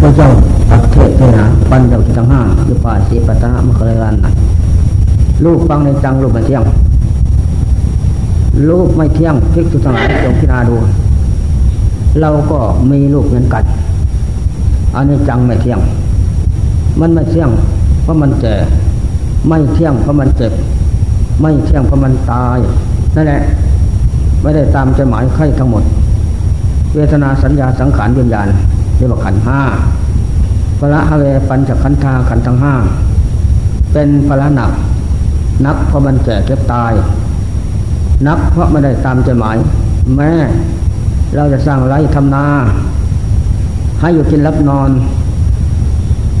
พระเจ้าอักเทศเทนาปัญญาทิทั้งห้าคือปาสีปัตนะมคลรันนะลูกฟังในจังลูกไม่เที่ยง ลูกไม่เที่ยงพิกษุทั้งหลายจงพิจารณาดู เราก็มีลูกเหมือนกัน อันนี้จังไม่เที่ยง มันไม่เที่ยง เพราะมันแก่ไม่เที่ยงเพราะมันเจ็บ ไม่เที่ยงเพราะมันตายนั่นแหละไม่ได้ตามใจหมายใครทั้งหมด เวทนาสัญญาสังขารวิญญาณ เรียกว่าขันห้าพระฮะเวปัญจขันธาขันทั้งห้าเป็นพระหนัก นักเพราะมันแก่เก็บตาย นักเพราะไม่ได้ตามใจหมาย แม้เราจะสร้างไร่ทำนา ให้อยู่กินรับนอน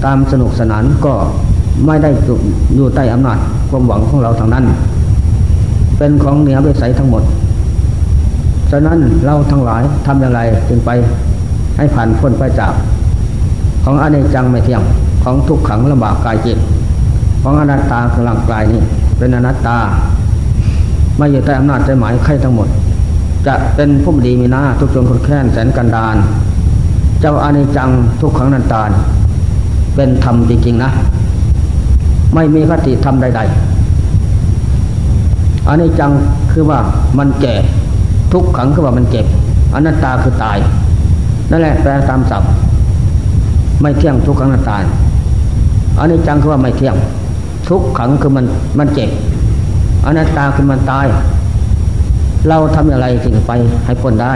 ตามสนุกสนานก็ไม่ได้อยู่ใต้อำนาจความหวังของเราทางนั้น เป็นของเหนือไปใสทั้งหมด ฉะนั้นเราทั้งหลายทำอย่างไรจึงไป ให้ผ่านพ้นไปจากของอเนจังไม่เที่ยงของทุกขังลำบากกายจิต ของอนัตตาคือร่างกายนี้เป็นอนัตตา ไม่อยู่ใต้อำนาจใจหมายใครทั้งหมด จะเป็นผู้ดีมีหน้าทุกจนคนแค้นแสนกันดานเจ้าอเนจังทุกขังนันตาเป็นธรรมจริงๆนะ ไม่มีคติธรรมใด ๆอันนี้จังคือว่ามันแก่ทุกขังคือว่ามันเจ็บอนัตตาคือตาย นั่นแหละแปลตามศัพท์ ไม่เที่ยงทุกขังนัตาอันนี้จังคือว่าไม่เที่ยง ทุกขังคือมันมันเจ็บอนัตตาคือมันตาย เราทำอะไรจึงไปให้พ้นได้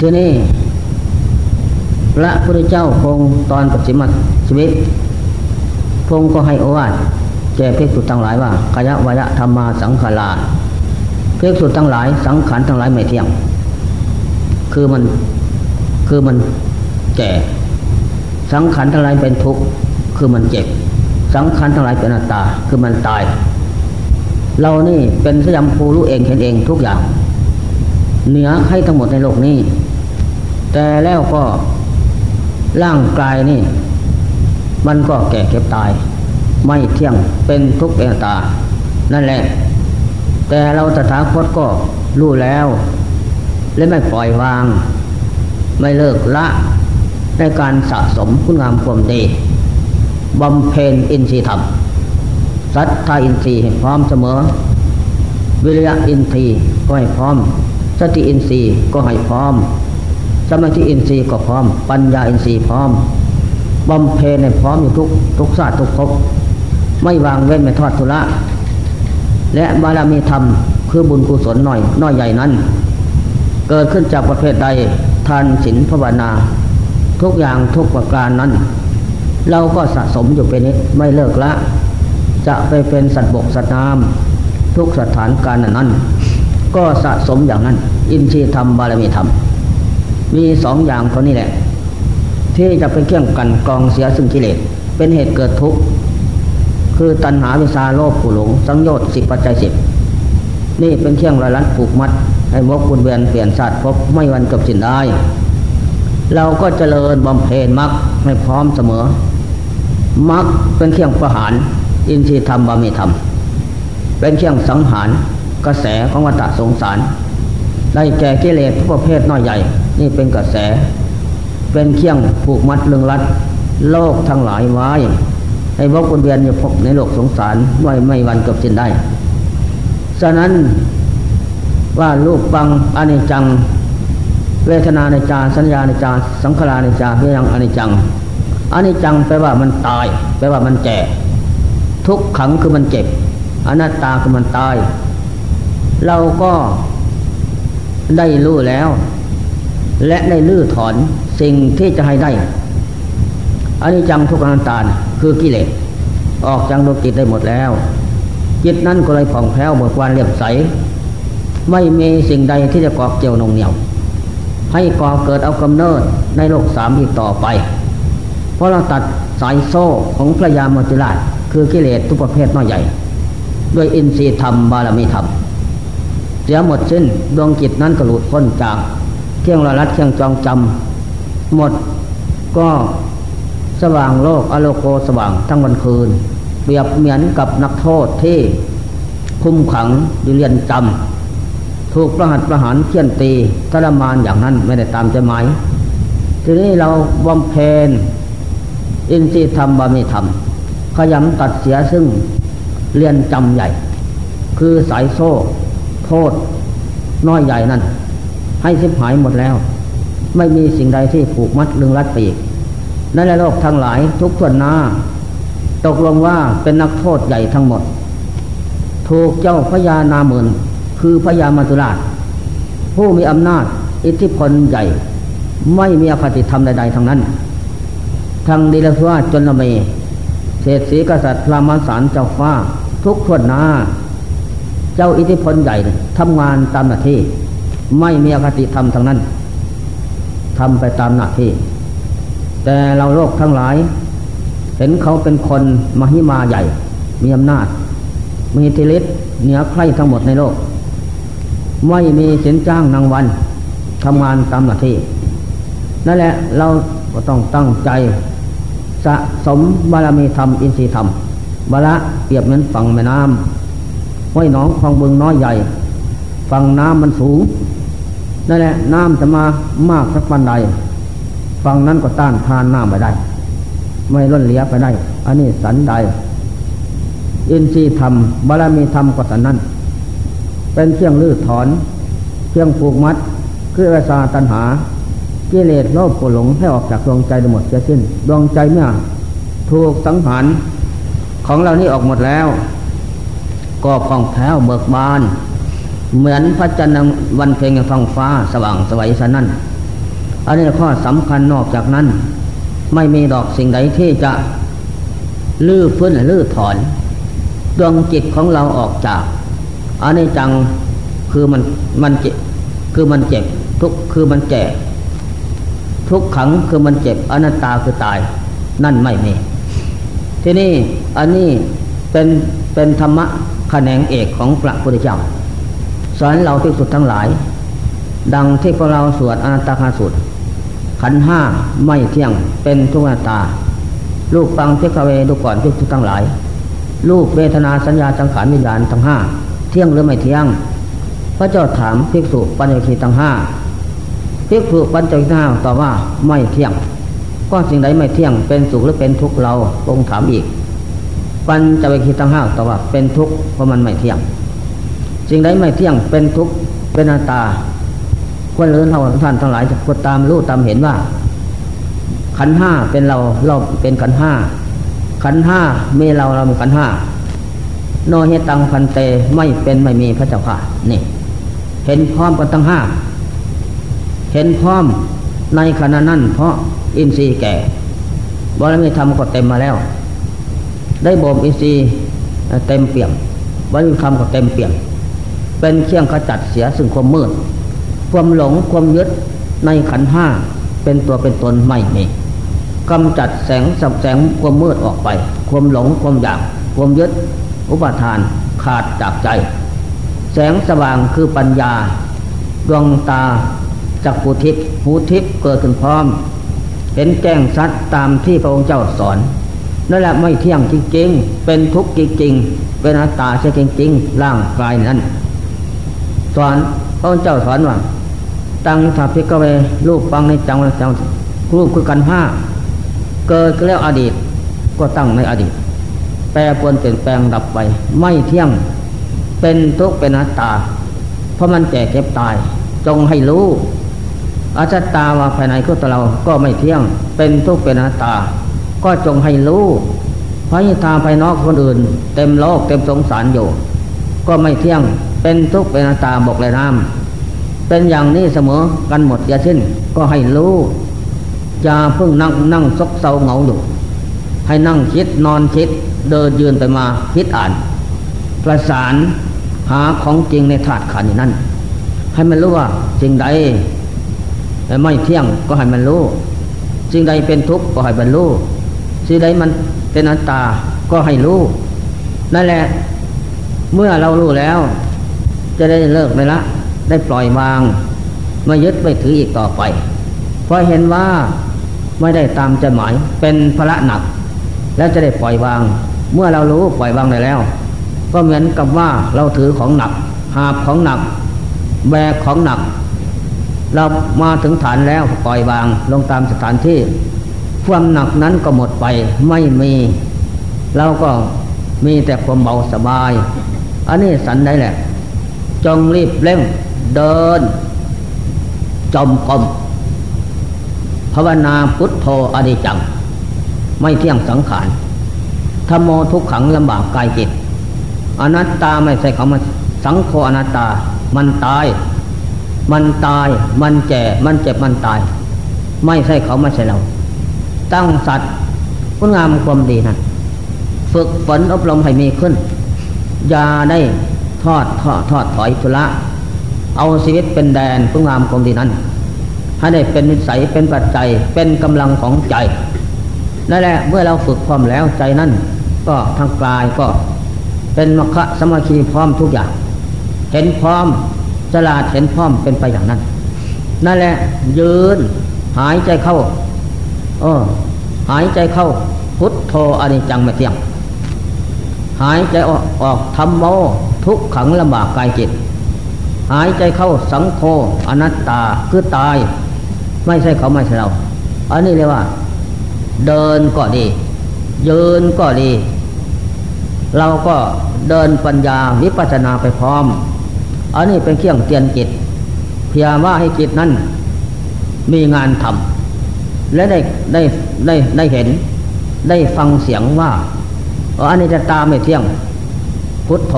ทีนี้พระพุทธเจ้าคงตอนปฏิมาชีวิต พงก็ให้โอวาทแก่เพศสุดทั้งหลายว่าขยะวยะธรรมาสังขาราเพศสุดทั้งหลาย สังขารทั้งหลายไม่เที่ยง คือมันคือมันแก่ สังขารทั้งหลายเป็นทุกข์คือมันเจ็บ สังขารทั้งหลายเป็นอนัตตา คือมันตาย เรานี่เป็นสยามภูรู้เองเห็นเองทุกอย่าง เหนือให้ทั้งหมดในโลกนี้ แต่แล้วก็ร่างกายนี่ มันก็แก่เก็บตาย ไม่เที่ยงเป็นทุกข์เป็นตา นั่นแหละ แต่เราตถาคตก็รู้แล้ว และไม่ปล่อยวาง ไม่เลิกละในการสะสมคุณงามความดีบำเพ็ญอินทรีย์ธรรมสัทธาอินทรีย์ให้พร้อมเสมอ วิริยะอินทรีย์ก็ให้พร้อม สติอินทรีย์ก็ให้พร้อม สมาธิอินทรีย์ก็พร้อม ปัญญาอินทรีย์พร้อมบำเพ็ญในพร้อมอยู่ทุกทุกศาสตร์ทุกภพไม่วางเว้นไม่ทอดทุระและบารมีธรรมคือบุญกุศลหน่อยน้อยใหญ่นั้น เกิดขึ้นจากประเภทใดทานศีลภาวนา ทุกอย่างทุกประการนั้น เราก็สะสมอยู่เป็นนิดไม่เลิกละ จะไปเป็นสัตว์บกสัตว์น้ำทุกสถานการณ์นั้น ก็สะสมอย่างนั้น อินทรีย์ธรรมบารมีธรรม มีสองอย่างเท่านี้แหละ ที่จะเป็นเครื่องกันกองเสียซึ่งกิเลสเป็นเหตุเกิดทุกข์คือตัณหาวิชาโลภผู้หลงสังโยชน์สิบปัจจัยสิบนี่เป็นเครื่องรอยลัดผูกมัด ให้วกคุณเวียนเปลี่ยนศาสตร์พบไม่วันจบสิ้นได้ เราก็เจริญบำเพ็ญมรรคให้พร้อมเสมอมรรคเป็นเครื่องประหาร อินทรีย์ธรรมบามีธรรม เป็นเครื่องสังหารกระแสของวัฏสงสาร ได้แก่กิเลสทุกประเภทน้อยใหญ่ นี่เป็นกระแส เป็นเคี่ยงผูกมัดลึงรัด โลกทั้งหลายไว้ให้วกวนเวียนอยู่พบในโลกสงสารไว้ไม่วันจบสิ้นได้ ฉะนั้น ว่ารูปบังอนิจจัง เวทนาในจาสัญญาในจาสังขารในจาเพียงอนิจจังอนิจจังแปลว่ามันตายแปลว่ามันแก่ ทุกขังคือมันเจ็บอนัตตาคือมันตาย เราก็ได้รู้แล้ว และได้ลื้อถอนสิ่งที่จะให้ได้อันนี้จังทุกนันตาคือกิเลสออกจากดวงจิตได้หมดแล้วจิตนั้นก็เลยผ่องแผ้วหมดวันเรียบใส ไม่มีสิ่งใดที่จะก่อเกี่ยวนงเหนียว ให้ก่อเกิดเอากำเนิดในโลกสามอีกต่อไป เพราะเราตัดสายโซ่ของพระยามจุราช คือกิเลสทุกประเภทน้อยใหญ่ ด้วยอินทรีย์ธรรมบารมีธรรม เสียหมดสิ้นดวงจิตนั้นก็หลุดพ้นจากเครื่องระลัดเครื่องจองจำหมดก็สว่างโลกอโลโกสว่างทั้งวันคืน เปรียบเหมือนกับนักโทษที่คุมขังอยู่เรียนจำ ถูกประหัตประหารเคี่ยนตีทรมานอย่างนั้นไม่ได้ตามใจหมายทีนี้เราบำเพ็ญอินทรีย์ธรรมบามีธรรม ขยำตัดเสียซึ่งเรียนจำใหญ่ คือสายโซ่โทษน้อยใหญ่นั่นให้สิบหายหมดแล้ว ไม่มีสิ่งใดที่ผูกมัดลึงรัดไปอีกนั่นแหละโลกทั้งหลายทุกทวนหน้า ตกลงว่าเป็นนักโทษใหญ่ทั้งหมด ถูกเจ้าพญานาเมิน คือพญามาตุราช ผู้มีอำนาจอิทธิพลใหญ่ ไม่มีอคติธรรมใดๆทั้งนั้น ทั้งดีลสวาจนละเมเศรษฐีกษัตริย์พระมสารเจ้าฟ้า ทุกทวนนาเจ้าอิทธิพลใหญ่ทำงานตามหน้าที่ ไม่มีอคติธรรมทั้งนั้นทำไปตามหน้าที่ แต่เราโลกทั้งหลาย เห็นเขาเป็นคนมหิมาใหญ่ มีอำนาจ มีทิฤทธิ์เหนือใครทั้งหมดในโลก ไม่มีสินจ้างนางวันทำงานตามหน้าที่ นั่นแหละเราก็ต้องตั้งใจ สะสมบารมีธรรมอินทรีย์ธรรมบาละเปรียบเหมือนฝั่งแม่น้ำห้วยหนองคลองบึงน้อยใหญ่ ฝั่งน้ำมันสูง นั่นแหละน้ำจะมามากสักปันใด ฝั่งนั้นก็ต้านทานน้ำไปได้ ไม่ล้นเหลียไปได้ อันนี้สันใด อินทรีย์ธรรมบารมีธรรมก็สันนั้น เป็นเครื่องลื้อถอน เครื่องผูกมัดคือวิชาตัณหากิเลสโลภโกรหลงให้ออกจากดวงใจหมดเสียสิ้นดวงใจเมื่อถูกสังหารของเรานี้ออกหมดแล้ว ก็ผ่องแผ้วเบิกบาน เหมือนพระจันทร์วันเพ็ญท้องฟ้าสว่างสวัยสนั่นอันนี้ข้อสำคัญนอกจากนั้น ไม่มีดอกสิ่งใดที่จะลื้อฟื้นลื้อถอน ดวงจิตของเราออกจาก อันนี้จังคือมันมันเจ็บคือมันเจ็บทุกคือมันแก่ทุกขังคือมันเจ็บอนัตตาคือตาย นั่นไม่มีทีนี้อันนี้เป็นเป็นธรรมะแขนงเอกของพระพุทธเจ้าสอนเราที่สุดทั้งหลาย ดังที่พวกเราสวดอนัตตาคาสุดขันห้าไม่เที่ยงเป็นทุกนาตา ลูกฟังเทคเวดูก่อนทุกทุกทั้งหลาย ลูกเวทนาสัญญาสังขารวิญญาณทั้งห้า เที่ยงหรือไม่เที่ยง พระเจ้าถามภิกษุปัญญคีทั้งห้าภิกษุปัญจวิห้าตอบว่าไม่เที่ยงก็สิ่งใดไม่เที่ยงเป็นสุขหรือเป็นทุกข์เราองถามอีก ปัญจวิคีทั้งห้าตอบว่าเป็นทุกข์เพราะมันไม่เที่ยงสิ่งใดไม่เที่ยงเป็นทุกข์เป็นอนัตตาควรเลื่อนเราท่านทั้งหลายจะกดตามรู้ตามเห็นว่า ขันห้าเป็นเราเราเป็นขันห้าขันห้ามีเราเรามีขันห้า โนเฮตังพันเตไม่เป็นไม่มีพระเจ้าค่ะ นี่ เห็นพร้อมกันทั้งห้า เห็นพร้อมในขณะนั้น เพราะอินทรีย์แก่บารมีธรรมก็เต็มมาแล้ว ได้บ่มอินทรีย์เต็มเปี่ยมบารมีธรรมก็เต็มเปี่ยม เป็นเครื่องขจัดเสียซึ่งความมืด ความหลงความยึดในขันห้าเป็นตัวเป็นตนไม่มีกำจัดแสงสับแสงความมืดออกไป ความหลงความอยากความยึด อุปทานขาดจากใจ แสงสว่างคือปัญญา ดวงตาจักผูทิพหูทิพเกิดขึ้นพร้อม เห็นแจ้งสัตว์ตามที่พระองค์เจ้าสอนนั่นแหละไม่เที่ยงจริงๆ เป็นทุกข์จริงๆ เป็นอัตตาใช่จริงๆ ร่างกายนั้น สอนพระองค์เจ้าสอนว่า ตั้งทัพพิกเวรูปฟังในจังหวะจังรูปคือกันห้า เกิดแล้วอดีตก็ตั้งในอดีต แปรปวนเปลี่ยนแปลงดับไป ไม่เที่ยงเป็นทุกข์เป็นอัตตา เพราะมันแก่เก็บตาย จงให้รู้อาจตาว่าภายในของตัวเราก็ไม่เที่ยง เป็นทุกข์เป็นอนัตตา ก็จงให้รู้พระยิทาภายนอกคนอื่น เต็มโลกเต็มสงสารอยู่ ก็ไม่เที่ยงเป็นทุกข์เป็นอนัตตาบอกเลยน้ำเป็นอย่างนี้เสมอกันหมดอย่าสิ้นก็ให้รู้จะเพิ่งนั่งนั่งซกเซาเหงาอยู่ให้นั่งคิดนอนคิด เดินยืนไปมาคิดอ่าน ประสานหาของจริงในถาดขันนั้น ให้มันรู้ว่าสิ่งใดไม่เที่ยงก็ให้มันรู้สิ่งใดเป็นทุกข์ก็ให้มันรู้สิ่งใดมันเป็นอัตตาก็ให้รู้นั่นแหละเมื่อเรารู้แล้ว จะได้เลิกไปละ ได้ปล่อยวางไม่ยึดไม่ถืออีกต่อไป เพราะเห็นว่าไม่ได้ตามใจหมายเป็นภาระหนัก แล้วจะได้ปล่อยวาง เมื่อเรารู้ปล่อยวางได้แล้ว ก็เหมือนกับว่าเราถือของหนัก หาบของหนัก แบกของหนัก เรามาถึงฐานแล้วปล่อยวางลงตามสถานที่ ความหนักนั้นก็หมดไปไม่มีเราก็มีแต่ความเบาสบาย อันนี้สันได้แหละ จงรีบเร่งเดิน จมกรมภาวนาพุทโธอดิจัง ไม่เที่ยงสังขาร ธรรมโมทุกขังลำบากกายจิต อนัตตาไม่ใช่เขามาสังโฆอนัตตา มันตาย มันตาย มันแก่มันเจ็บมันตาย ไม่ใช่เขาไม่ใช่เรา ตั้งสัตว์คุณงามความดีนะฝึกฝนอบรมให้มีขึ้น อย่าได้ทอดทอดทอดถอยทุละ เอาชีวิตเป็นแดนคุณงามความดีนั้น ให้ได้เป็นนิสัยเป็นปัจจัยเป็นกำลังของใจ นั่นแหละเมื่อเราฝึกความแล้วใจนั่นก็ทางกายก็เป็นมรรคสมาธิพร้อมทุกอย่าง เห็นพร้อมสลาดเห็นพร้อมเป็นไปอย่างนั้น นั่นแหละยืนหายใจเข้าเออหายใจเข้าพุทโธอนิจจังไม่เที่ยง หายใจออกออกธรรมโมทุกขังลำบากกายจิต หายใจเข้าสังโฆอนัตตาคือตาย ไม่ใช่เขาไม่ใช่เรา อันนี้เรียกว่า เดินก็ดี ยืนก็ดี เราก็เดินปัญญาวิปัสสนาไปพร้อม อันนี้เป็นเครื่องเตือนจิตเพียงว่าให้จิตนั้นมีงานทำและได้ได้ได้ได้เห็น ได้ฟังเสียงว่าอันนี้จะตาไม่เที่ยง พุทโธ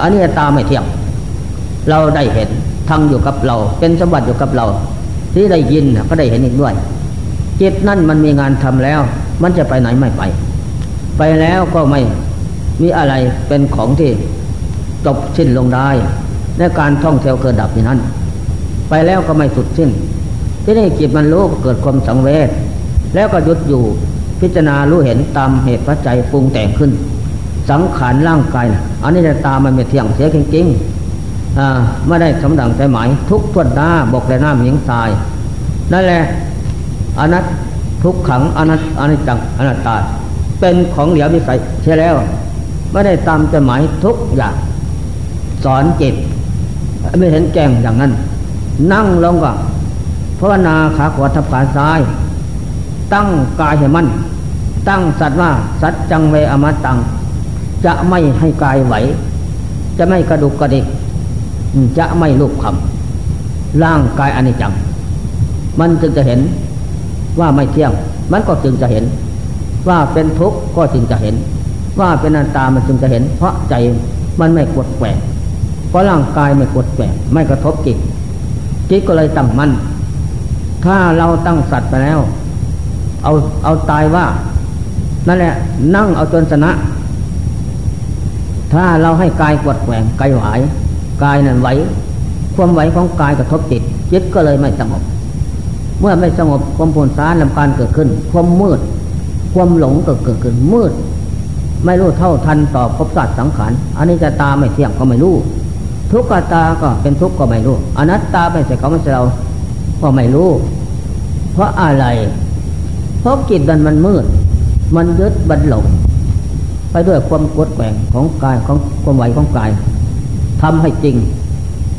อันนี้จะตาไม่เที่ยง เราได้เห็นทั้งอยู่กับเรา เป็นสมบัติอยู่กับเรา ที่ได้ยินก็ได้เห็นอีกด้วย จิตนั่นมันมีงานทำแล้ว มันจะไปไหนไม่ไป ไปแล้วก็ไม่มีอะไรเป็นของที่จบสิ้นลงได้ในการท่องเที่ยวเกิดดับที่นั้น ไปแล้วก็ไม่สุดสิ้น ที่นี่จิตมันรู้เกิดความสังเวชแล้วก็หยุดอยู่พิจารณารู้เห็นตามเหตุปัจจัยปรุงแต่งขึ้น สังขารร่างกายนะอันนี้จะตามันไม่เที่ยงเสียจริงๆไม่ได้สมดังใจหมายทุกทวดหน้าบอกเลยหน้าหญิงทรายนั่นแหละ อนัตทุกขังอนัตอนิจจังอนัตตา เป็นของเหลียววิสัยใช่แล้วไม่ได้ตามใจหมายทุกอย่าง สอนจิตไม่เห็นแจ้งอย่างนั้น นั่งลงก็ภาวนาขาขวาทับขาซ้าย ตั้งกายให้มั่นตั้งสัตว์ว่าสัตจังเวอมตัง จะไม่ให้กายไหว จะไม่กระดุกกระดิกจะไม่ลุกคำร่างกายอนิจจัง มันจึงจะเห็น ว่าไม่เที่ยง มันก็จึงจะเห็น ว่าเป็นทุกข์ก็จึงจะเห็น ว่าเป็นอันตามันจึงจะเห็น เพราะใจมันไม่กดแกว่งเพราะร่างกายไม่กดแกว่งไม่กระทบจิตจิตก็เลยตั้งมั่นถ้าเราตั้งสัตว์ไปแล้ว เอาเอาตายว่า นั่นแหละนั่งเอาจนชนะ ถ้าเราให้กายกดแกวงกายไหวกายนั้นไหวความไหวของกายกระทบจิตจิตก็เลยไม่สงบ เมื่อไม่สงบความผลสารลำการเกิดขึ้น ความมืด ความหลงก็เกิดขึ้นมืด ไม่รู้เท่าทันต่อภพศาสตว์สังขารอันนี้จะตาไม่เที่ยงก็ไม่รู้ ทุกขตาก็เป็นทุกข์ก็ไม่รู้อนัตตาไม่ใช่เขาไม่ใช่เราก็ไม่รู้ เพราะอะไร เพราะจิตมันมันมืด มันยึดบันหลงไปด้วยความกดแกว่งของกายของความไหวของกายทำให้จริง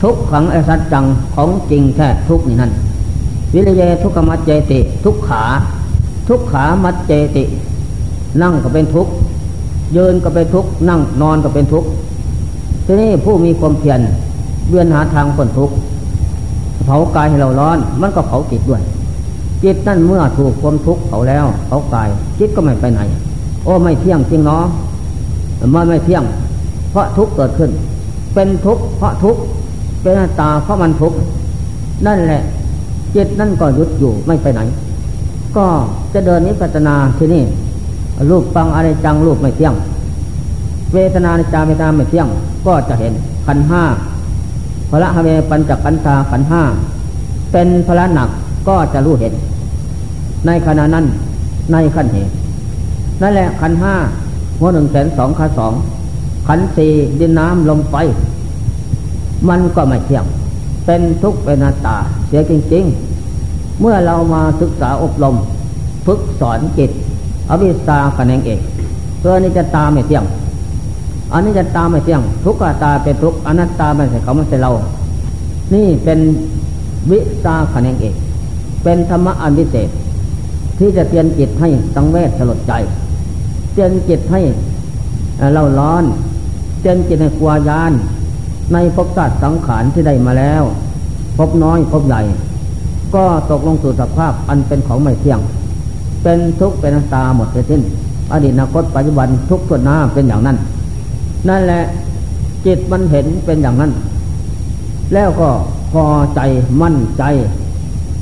ทุกขังอสัจจังของจริงแท้ทุกนี่นั่น วิริยะทุกขมัจเจติ ทุกขา ทุกขามัจเจติ นั่งก็เป็นทุกยืนก็เป็นทุกนั่งนอนก็เป็นทุกทีนี้ผู้มีความเพียรเบื่อหาทางพ้นทุกข์เผากายให้เราร้อน มันก็เผาจิตด้วย จิตนั่นเมื่อถูกความทุกข์เผาแล้วเผากาย จิตก็ไม่ไปไหน โอ้ไม่เที่ยงจริงเนาะมื่อไม่เที่ยง เพราะทุกข์เกิดขึ้น เป็นทุกข์เพราะทุกข์เป็นตาเพราะมันทุกข์นั่นแหละ จิตนั่นก็หยุดอยู่ไม่ไปไหน ก็จะเดินนิพพานาที่นี่รูปฟังอะไรจังรูปไม่เที่ยง เวทนาในจาเวทนาไม่เที่ยง ก็จะเห็นขันห้าพระฮเวปัญจขันธาขันห้าเป็นพระหนักก็จะรู้เห็น ในขณะนั้นในขั้นเหตุนั่นแหละขันห้าหัวหนึ่งแสนสองขาสองขันสี่ดินน้ำลมไฟมันก็ไม่เที่ยง เป็นทุกข์เป็นนาตาเสียจริง ๆ เมื่อเรามาศึกษาอบรมฝึกสอนจิตอวิชาคะแนงเอกเพื่อนี้จะตาไม่เที่ยงอันนี้จะตาไม่เที่ยง ทุกขตาเป็นทุกอนัตตาไม่ใช่เขาไม่ใช่เรา นี่เป็นวิสาขแนงเอกเป็นธรรมะอันพิเศษ ที่จะเตือนจิตให้สังเวชสลดใจเตือนจิตให้เล่าร้อนเตือนจิตให้กลัวยาน ในภพศาตร์สังขารที่ได้มาแล้วพบน้อยพบใหญ่ ก็ตกลงสู่สภาพอันเป็นของไม่เที่ยง เป็นทุกข์เป็นตาหมดไปสิ้น อดีตอนาคตปัจจุบันทุกส่วนหน้าเป็นอย่างนั้น นั่นแหละจิตมันเห็นเป็นอย่างนั้น แล้วก็พอใจมั่นใจ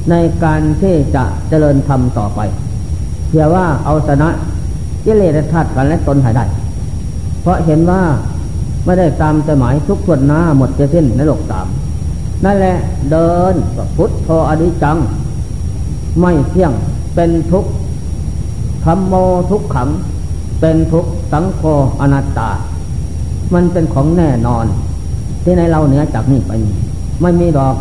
ในการที่จะเจริญธรรมต่อไปเพื่อว่าเอาชนะกิเลสธาตุกันและตนหายได้ เพราะเห็นว่า ไม่ได้ตามใจหมายทุกส่วนหน้าหมดจะสิ้นในโลกสามนั่นแหละเดินพุทธโธอดิจัง ไม่เที่ยงเป็นทุกข์ธรรมโมทุกขัง เป็นทุกข์สังโฆอนัตตา มันเป็นของแน่นอน ที่ในเราเหนือจากนี้ไป ไม่มีดอก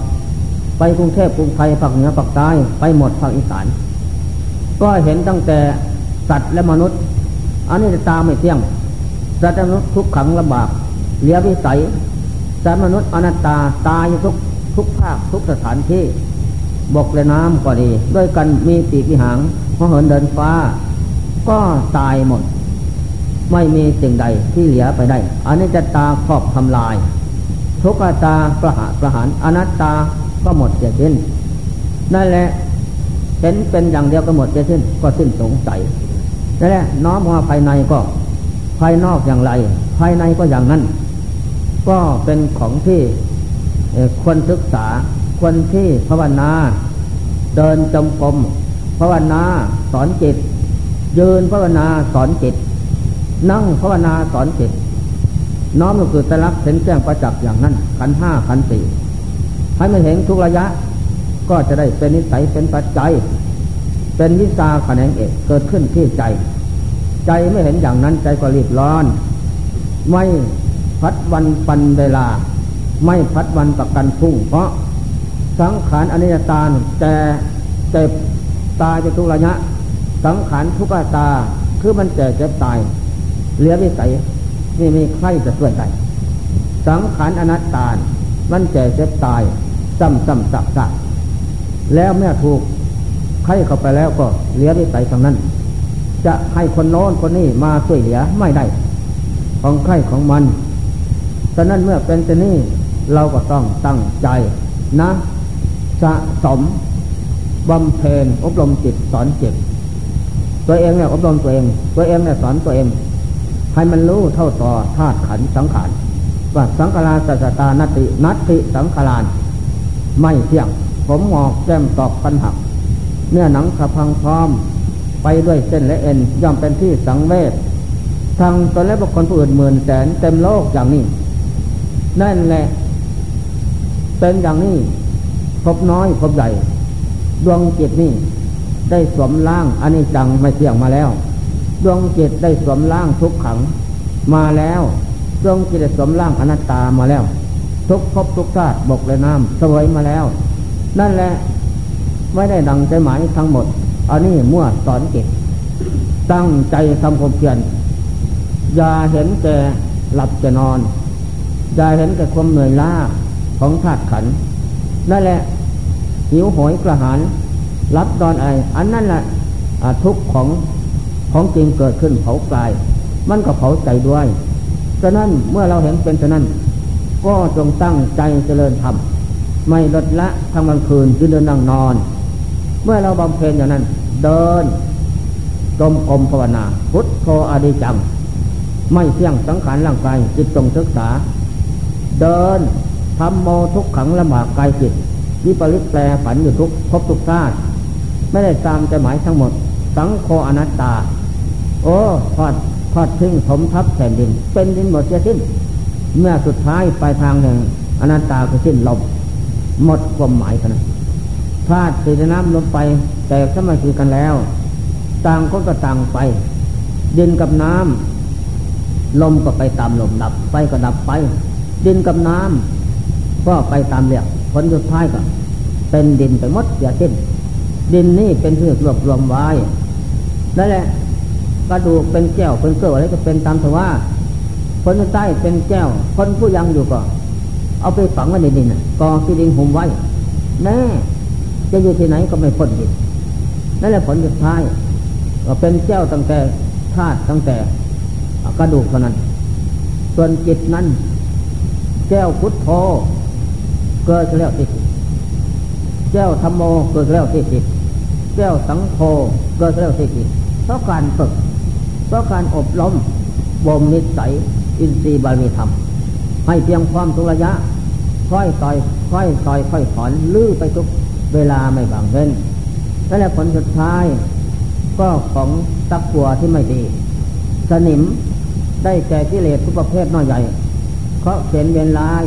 ไปกรุงเทพกรุงไทยภาคเหนือภาคใต้ไปหมดภาคอีสานก็เห็นตั้งแต่สัตว์และมนุษย์ อันนี้จะตาไม่เที่ยงสัตว์มนุษย์ทุกขังลำบาก เหลียวิสัยสัตว์มนุษย์อนัตตาตายทุกทุกภาคทุกสถานที่ บกและน้ำก็ดี ด้วยกันมีปีกมีหางพอเหินเดินฟ้า ก็ตายหมด ไม่มีสิ่งใดที่เหลือไปได้อันนี้จะตาครอบทำลาย ทุกตาประหารประหารอนัตตาก็หมดเสียสิ้นนั่นแหละเห็นเป็นอย่างเดียวก็หมดเสียสิ้นก็สิ้นสงสัยนั่นแหละน้อมมาภายในก็ ภายนอกอย่างไร ภายในก็อย่างนั้น ก็เป็นของที่ควรศึกษาควรที่ภาวนา เดินจมกรมภาวนาสอนจิต ยืนภาวนาสอนจิต นั่งภาวนาสอนจิต น้อมก็คือตลักเห็นแจ้งประจักษ์อย่างนั้นขันห้าขันสี่ให้มันเห็นทุกระยะ ก็จะได้เป็นนิสัยเป็นปัจจัย เป็นวิชาแขนงเอกเกิดขึ้นที่ใจ ใจไม่เห็นอย่างนั้นใจก็รีบร้อน ไม่ พัดวันปันเวลา ไม่พัดวันประกันพุ่ง เพราะสังขารอนิจตาแต่เจ็บตายจะทุกระยะ สังขารทุกตาคือมันแก่เจ็บตายเหลือวิสัยนี่มีใครจะช่วยได้สังขารอนัตตามันแก่เจ็บตายซ้ำซ้ำซักซักแล้วเมื่อถูกใครเข้าไปแล้วก็เหลือวิสัยทางนั้น จะให้คนโน้นคนนี้มาช่วยเหลือไม่ได้ ของใครของมัน ฉะนั้นเมื่อเป็นเช่นนี้เราก็ต้องตั้งใจนะสะสมบำเพ็ญอบรมจิตสอนจิตตัวเองเนี่ยอบรมตัวเอง ตัวเองเนี่ยสอนตัวเอง ให้มันรู้เท่าต่อธาตุขันสังขารว่าสังขารสัจตานตินัตติสังขารไม่เที่ยง ผมหงอกแก้มตอกปัญหัก เนื้อหนังขพังพร้อม ไปด้วยเส้นและเอ็นย่อมเป็นที่สังเวชทางตนและบุคคลผู้อื่นหมื่นแสนเต็มโลกอย่างนี้ นั่นแหละ เป็นอย่างนี้พบน้อยพบใหญ่ดวงจิตนี่ได้สวมล่างอันนี้จังไม่เที่ยงมาแล้ว ดวงจิตได้สวมล่างทุกขังมาแล้วดวงจิตได้สวมล่างอนัตตามาแล้ว ทุกภพทุกชาติบกและน้ำสวยมาแล้ว นั่นแหละไม่ได้ดังใจหมายทั้งหมด อันนี้มั่วสอนจิตตั้งใจทำความเพียรอย่าเห็นแก่หลับจะนอน อย่าเห็นแก่ความเหนื่อยล้าของธาตุขัน นั่นแหละหิวโหยกระหายรับตอนไออันนั้นแหละทุกข์ของของจริงเกิดขึ้นเผากาย มันก็เผาใจด้วย ฉะนั้นเมื่อเราเห็นเป็นฉะนั้น ก็จงตั้งใจเจริญธรรมไม่ลดละทั้งวันคืนยืนเดินนั่งนอน เมื่อเราบำเพ็ญอย่างนั้น เดินจมอมภาวนา พุทโธอดีจัง ไม่เที่ยงสังขารร่างกายจิตตรงศึกษา เดินทำโมทุกขังละหมากกายจิตวิปริตแปลผันอยู่ทุกพบทุกชาติไม่ได้ตามใจหมายทั้งหมด สังโฆอนัตตา โอ้ทอดทอดทิ้งถมทับแผ่นดิน เป็นดินหมดเสียสิ้น เมื่อสุดท้ายปลายทางแห่งอนัตตาก็สิ้นลมหมดความหมายกันธาตุสีน้ำลงไป แต่สมัยคือกันแล้ว ต่างก็ก็ต่างไปดินกับน้ำลมก็ไปตามลมดับไปก็ดับไป ดินกับน้ำก็ไปตามเรียกผลสุดท้ายก็เป็นดินไปหมดอย่าสิ้นดินนี่เป็นเพื่อรวบรวมไว้นั่นแหละกระดูกเป็นแก้วเป็นเกลืออะไรก็เป็นตามสว่าคนใต้เป็นแก้ว คนผู้ยังอยู่ก็ เอาไปฝังไว้ในดินกองที่ดินหุมไว้แน่จะอยู่ที่ไหนก็ไม่พ้นจิตนั่นแหละผลสุดท้ายก็เป็นเจ้าตั้งแต่ธาตุตั้งแต่กระดูกเท่านั้น ส่วนจิตนั้น แก้วพุทโธเกิดแล้วที่จิตแก้วธรรมโมเกิดแล้วที่จิตแก้วสังโฆเกิดแล้วที่จิตเพราะการฝึกเพราะการอบรมบ่มนิสัยอินทรีย์บารมีธรรม ให้เพียงความทุระยะ ค่อยต่อย ค่อยต่อย ค่อยถอนลื้อไปทุกเวลาไม่บางเว้นนั่นแหละผลสุดท้าย ก็ของตะกัวที่ไม่ดี สนิมได้แก่กิเลสทุกประเภทน้อยใหญ่ เขาเขียนเวียนลาย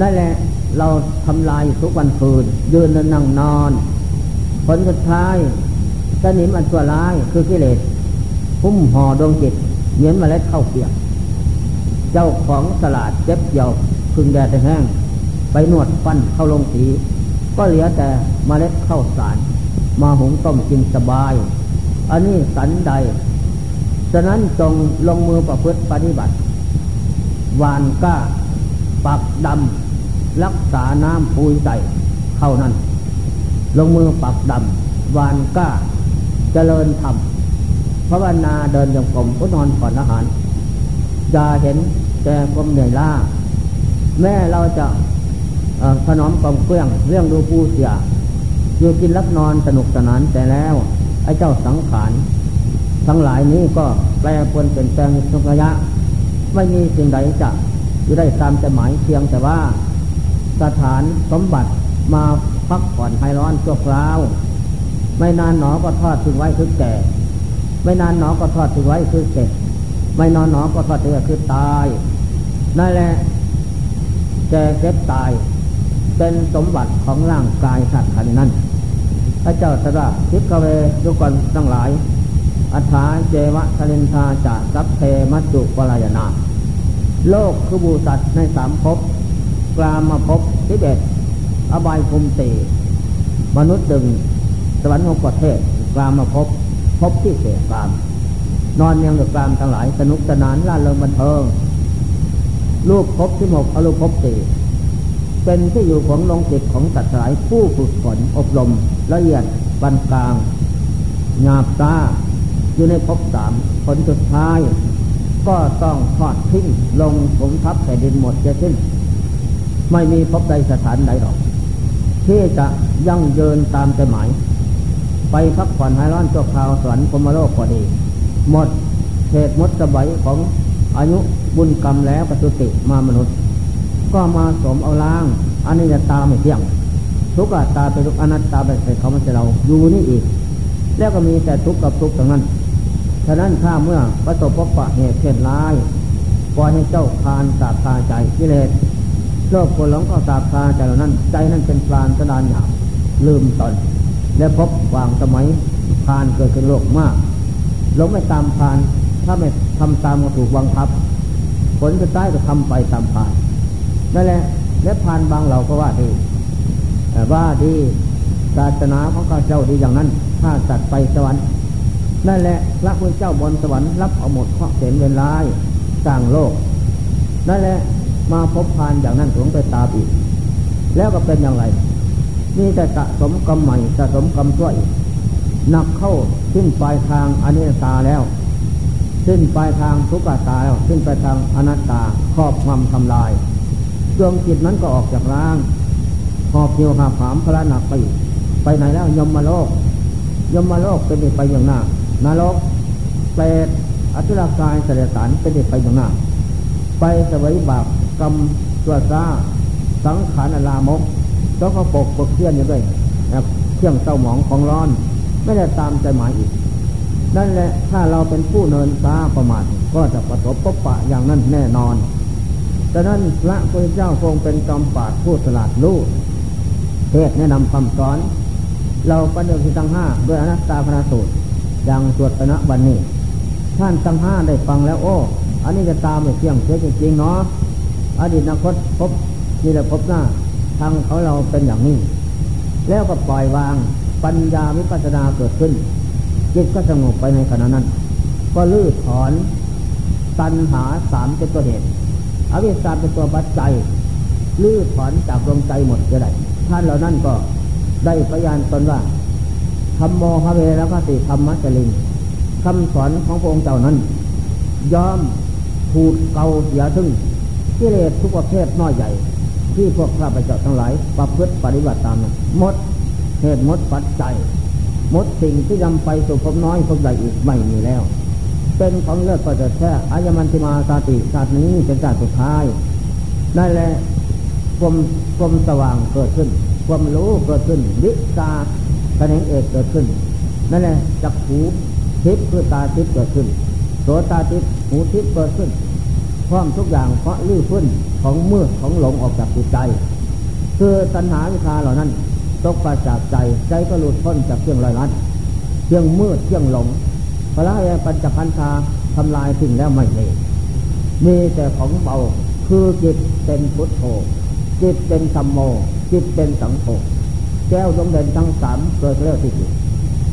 นั่นแหละเราทำลายทุกวันคืน ยืนนั่งนอน ผลสุดท้ายสนิมอันตัวร้ายคือกิเลสพุ่มห่อดวงจิตเหมือนเมล็ดข้าวเปียก เจ้าของสลาดเจ็บเยาพึงแดดแห้ง ไปนวดฟันเข้าลงสี ก็เหลือแต่มเมล็ดข้าวสาร มาหุงต้มกินสบาย อันนี้สันใด ฉะนั้นจงลงมือประพฤติปฏิบัติ วานก้า ปักดำ รักษาน้ำปูนใจเข้านั้น ลงมือปักดำ วานก้าเจริญธรรมภาวนาเดินจงกรมก็นอนผ่อนอาหารจะเห็นแต่ความเหนื่อยล้า แม่เราจะถนอมกองเครื่องเรื่องดูผู้เสียอยู่กินรับนอนสนุกสนานแต่แล้ว ไอ้เจ้าสังขาร ทั้งหลายนี้ก็แปรปรวนเปลี่ยนแปลงทุกระยะ ไม่มีสิ่งใดจะอยู่ได้ตามใจหมายเพียงแต่ว่า สถานสมบัติมาพักผ่อนให้ร้อนชั่วคราว ไม่นานหนอก็ทอดถึงไว้ถึงแก่ ไม่นานหนอก็ทอดถึงไว้คือเสร็จไม่นอนหนอก็ทอดถึงไว้คือตายนั่นแหละแก่เจ็บตาย เป็นสมบัติของร่างกายสัตว์ขันนั้นพระเจ้าตรัสทิกเวทุกคนทั้งหลาย อัฏฐาเจวะทะเลนทาจะสัพเพมัจจุปรายนา โลกคือบูสัตว์ในสามภพกลามาภพทิเบตอบายภูมิตีมนุษย์ดึง สวรรค์หกประเทศกลามาภพภพที่เสียกาม นอนยังเดือกรามทั้งหลายสนุกสนานล่าเริงบันเทิงลูกพที่หกอรูปพสี่เป็นที่อยู่ของลงจิตของสัตว์หลายผู้ฝึกฝนอบรมละเอียดปานกลางหยาบตา อยู่ในภพสามผลสุดท้าย ก็ต้องทอดทิ้งลงผมทับแผ่นดินหมดจะสิ้น ไม่มีพบใดสถานใดหรอก ที่จะยั่งยืนตามใจหมาย ไปพักผ่อนหายร้อนชั่วคราวสวรรค์พมโลกพอดี หมดเหตุมดสบัยของอายุบุญกรรมแล้วปสุติมามนุษย์ ก็มาสมเอาล้างอันนี้จะตาไม่เที่ยง ทุกข์ตาไปทุกอนัตตาไปใส่เขามันจะเราอยู่นี่อีก แล้วก็มีแต่ทุกข์กับทุกข์ตรงนั้น ฉะนั้นถ้าเมื่อประสบพบปะเหตุเช่นร้ายปล่อยให้เจ้าคานสาบคาใจกิเลสโลกคนหลงก็สาบคาใจเหล่านั้น ใจนั้นเป็นปลานสนานหยาบลืมตนและพบวางสมัยพานเกิดขึ้นโลกมากหลงไม่ตามพาน ถ้าไม่ทำตามก็ถูกบังคับ ผลจะได้ก็ทำไปตามพานนั่นแหละและพานบางเราก็ว่าดีแต่ว่าดีศาสนาของข้าเจ้าดีอย่างนั้น ถ้าตัดไปสวรรค์ นั่นแหละพระพุทธเจ้าบนสวรรค์รับเอาหมดข้อเสียนเวลาสร้างโลก นั่นแหละมาพบพานอย่างนั้นหลงไปตาอีก แล้วก็เป็นอย่างไรนี่แต่สะสมกรรมใหม่สะสมกรรมชั่วอีกหนักเข้าสิ้นปลายทางอนิจตาแล้วสิ้นปลายทางทุกขตาแล้วสิ้นปลายทางอนัตตาครอบความทำลายดวงจิตนั้นก็ออกจากร่างหอบเหี่ยวหาผามพระหนักไป ไปไหนแล้วยมมาโลกยมมาโลกเป็นไปอย่างหน้า นรกเปรตอสุรกายเสด็จสารเป็นไปอย่างหน้า ไปสวยบาปกรรมตัวซาสังขารลามกแล้วก็ปกปกเคลื่อนอยู่ด้วยเครื่องเต้าหมองของร้อน ไม่ได้ตามใจหมายอีก นั่นแหละ ถ้าเราเป็นผู้เนินซาประมาทก็จะประสบพบปะอย่างนั้นแน่นอนดังนั้นพระพุทธเจ้าทรงเป็นจอมปาดผู้สลาดรู้เทศแนะนำคำสอน เราประเดิมที่ตั้งห้าด้วยอนัตตาพนาสูตร อย่างสวดปณะบันนี้ ท่านตั้งห้าได้ฟังแล้ว โอ้ อันนี้จะตามไปเที่ยงเสียจริงๆเนาะอดีตนาคตพบนี่แหละพบหน้าทางเขาเราเป็นอย่างนี้ แล้วก็ปล่อยวางปัญญาวิปัสสนาเกิดขึ้น จิตก็สงบไปในขณะนั้น ก็ลื้อถอนตัณหาสามเป็นตัวเหตุอวิชชาเป็นตัวปัจจัยลื้อถอนจากดวงใจหมดจะได้ทท่านเหล่านั้นก็ได้พยานตนว่า ธรรมโมหเวรคติธรรมะจริงคำสอนของพระองค์เจ้านั้นยอมผูดเกาเสียซึ่งกิเลสทุกประเภทน้อยใหญ่ ที่พวกข้าพเจ้าทั้งหลายประพฤติปฏิบัติตามนั้นหมดเหตุหมดปัจจัยหมดสิ่งที่นำไปสู่ภพน้อยภพใหญ่อีกไม่มีแล้ว เป็นของเลิศก็จะแค่อายมันติมาสาติชาตินี้เป็นชาติสุดท้ายนั่นแหละความความสว่างเกิดขึ้น ความรู้เกิดขึ้นวิชา แขนงเอกเกิดขึ้น นั่นแหละจักหูทิพย์คือตาทิพย์เกิดขึ้นโสตาทิพย์หูทิพย์เกิดขึ้น พร้อมทุกอย่างเพราะลื้อพื้นของมืดของหลงออกจากจิตใจ คือตัณหาวิชาเหล่านั้นตกปราจากใจใจก็หลุดพ้นจากเครื่องลอยลัดเครื่องมืดเครื่องหลงพระราปัญจพันธาทำลายทิ้งแล้วไม่เลยมีแต่ของเบาคือจิตเป็นพุทโธจิตเป็นสัมโมจิตเป็นสังโฆ แก้วดวงเด่นทั้งสามเกิดเลิศที่สุด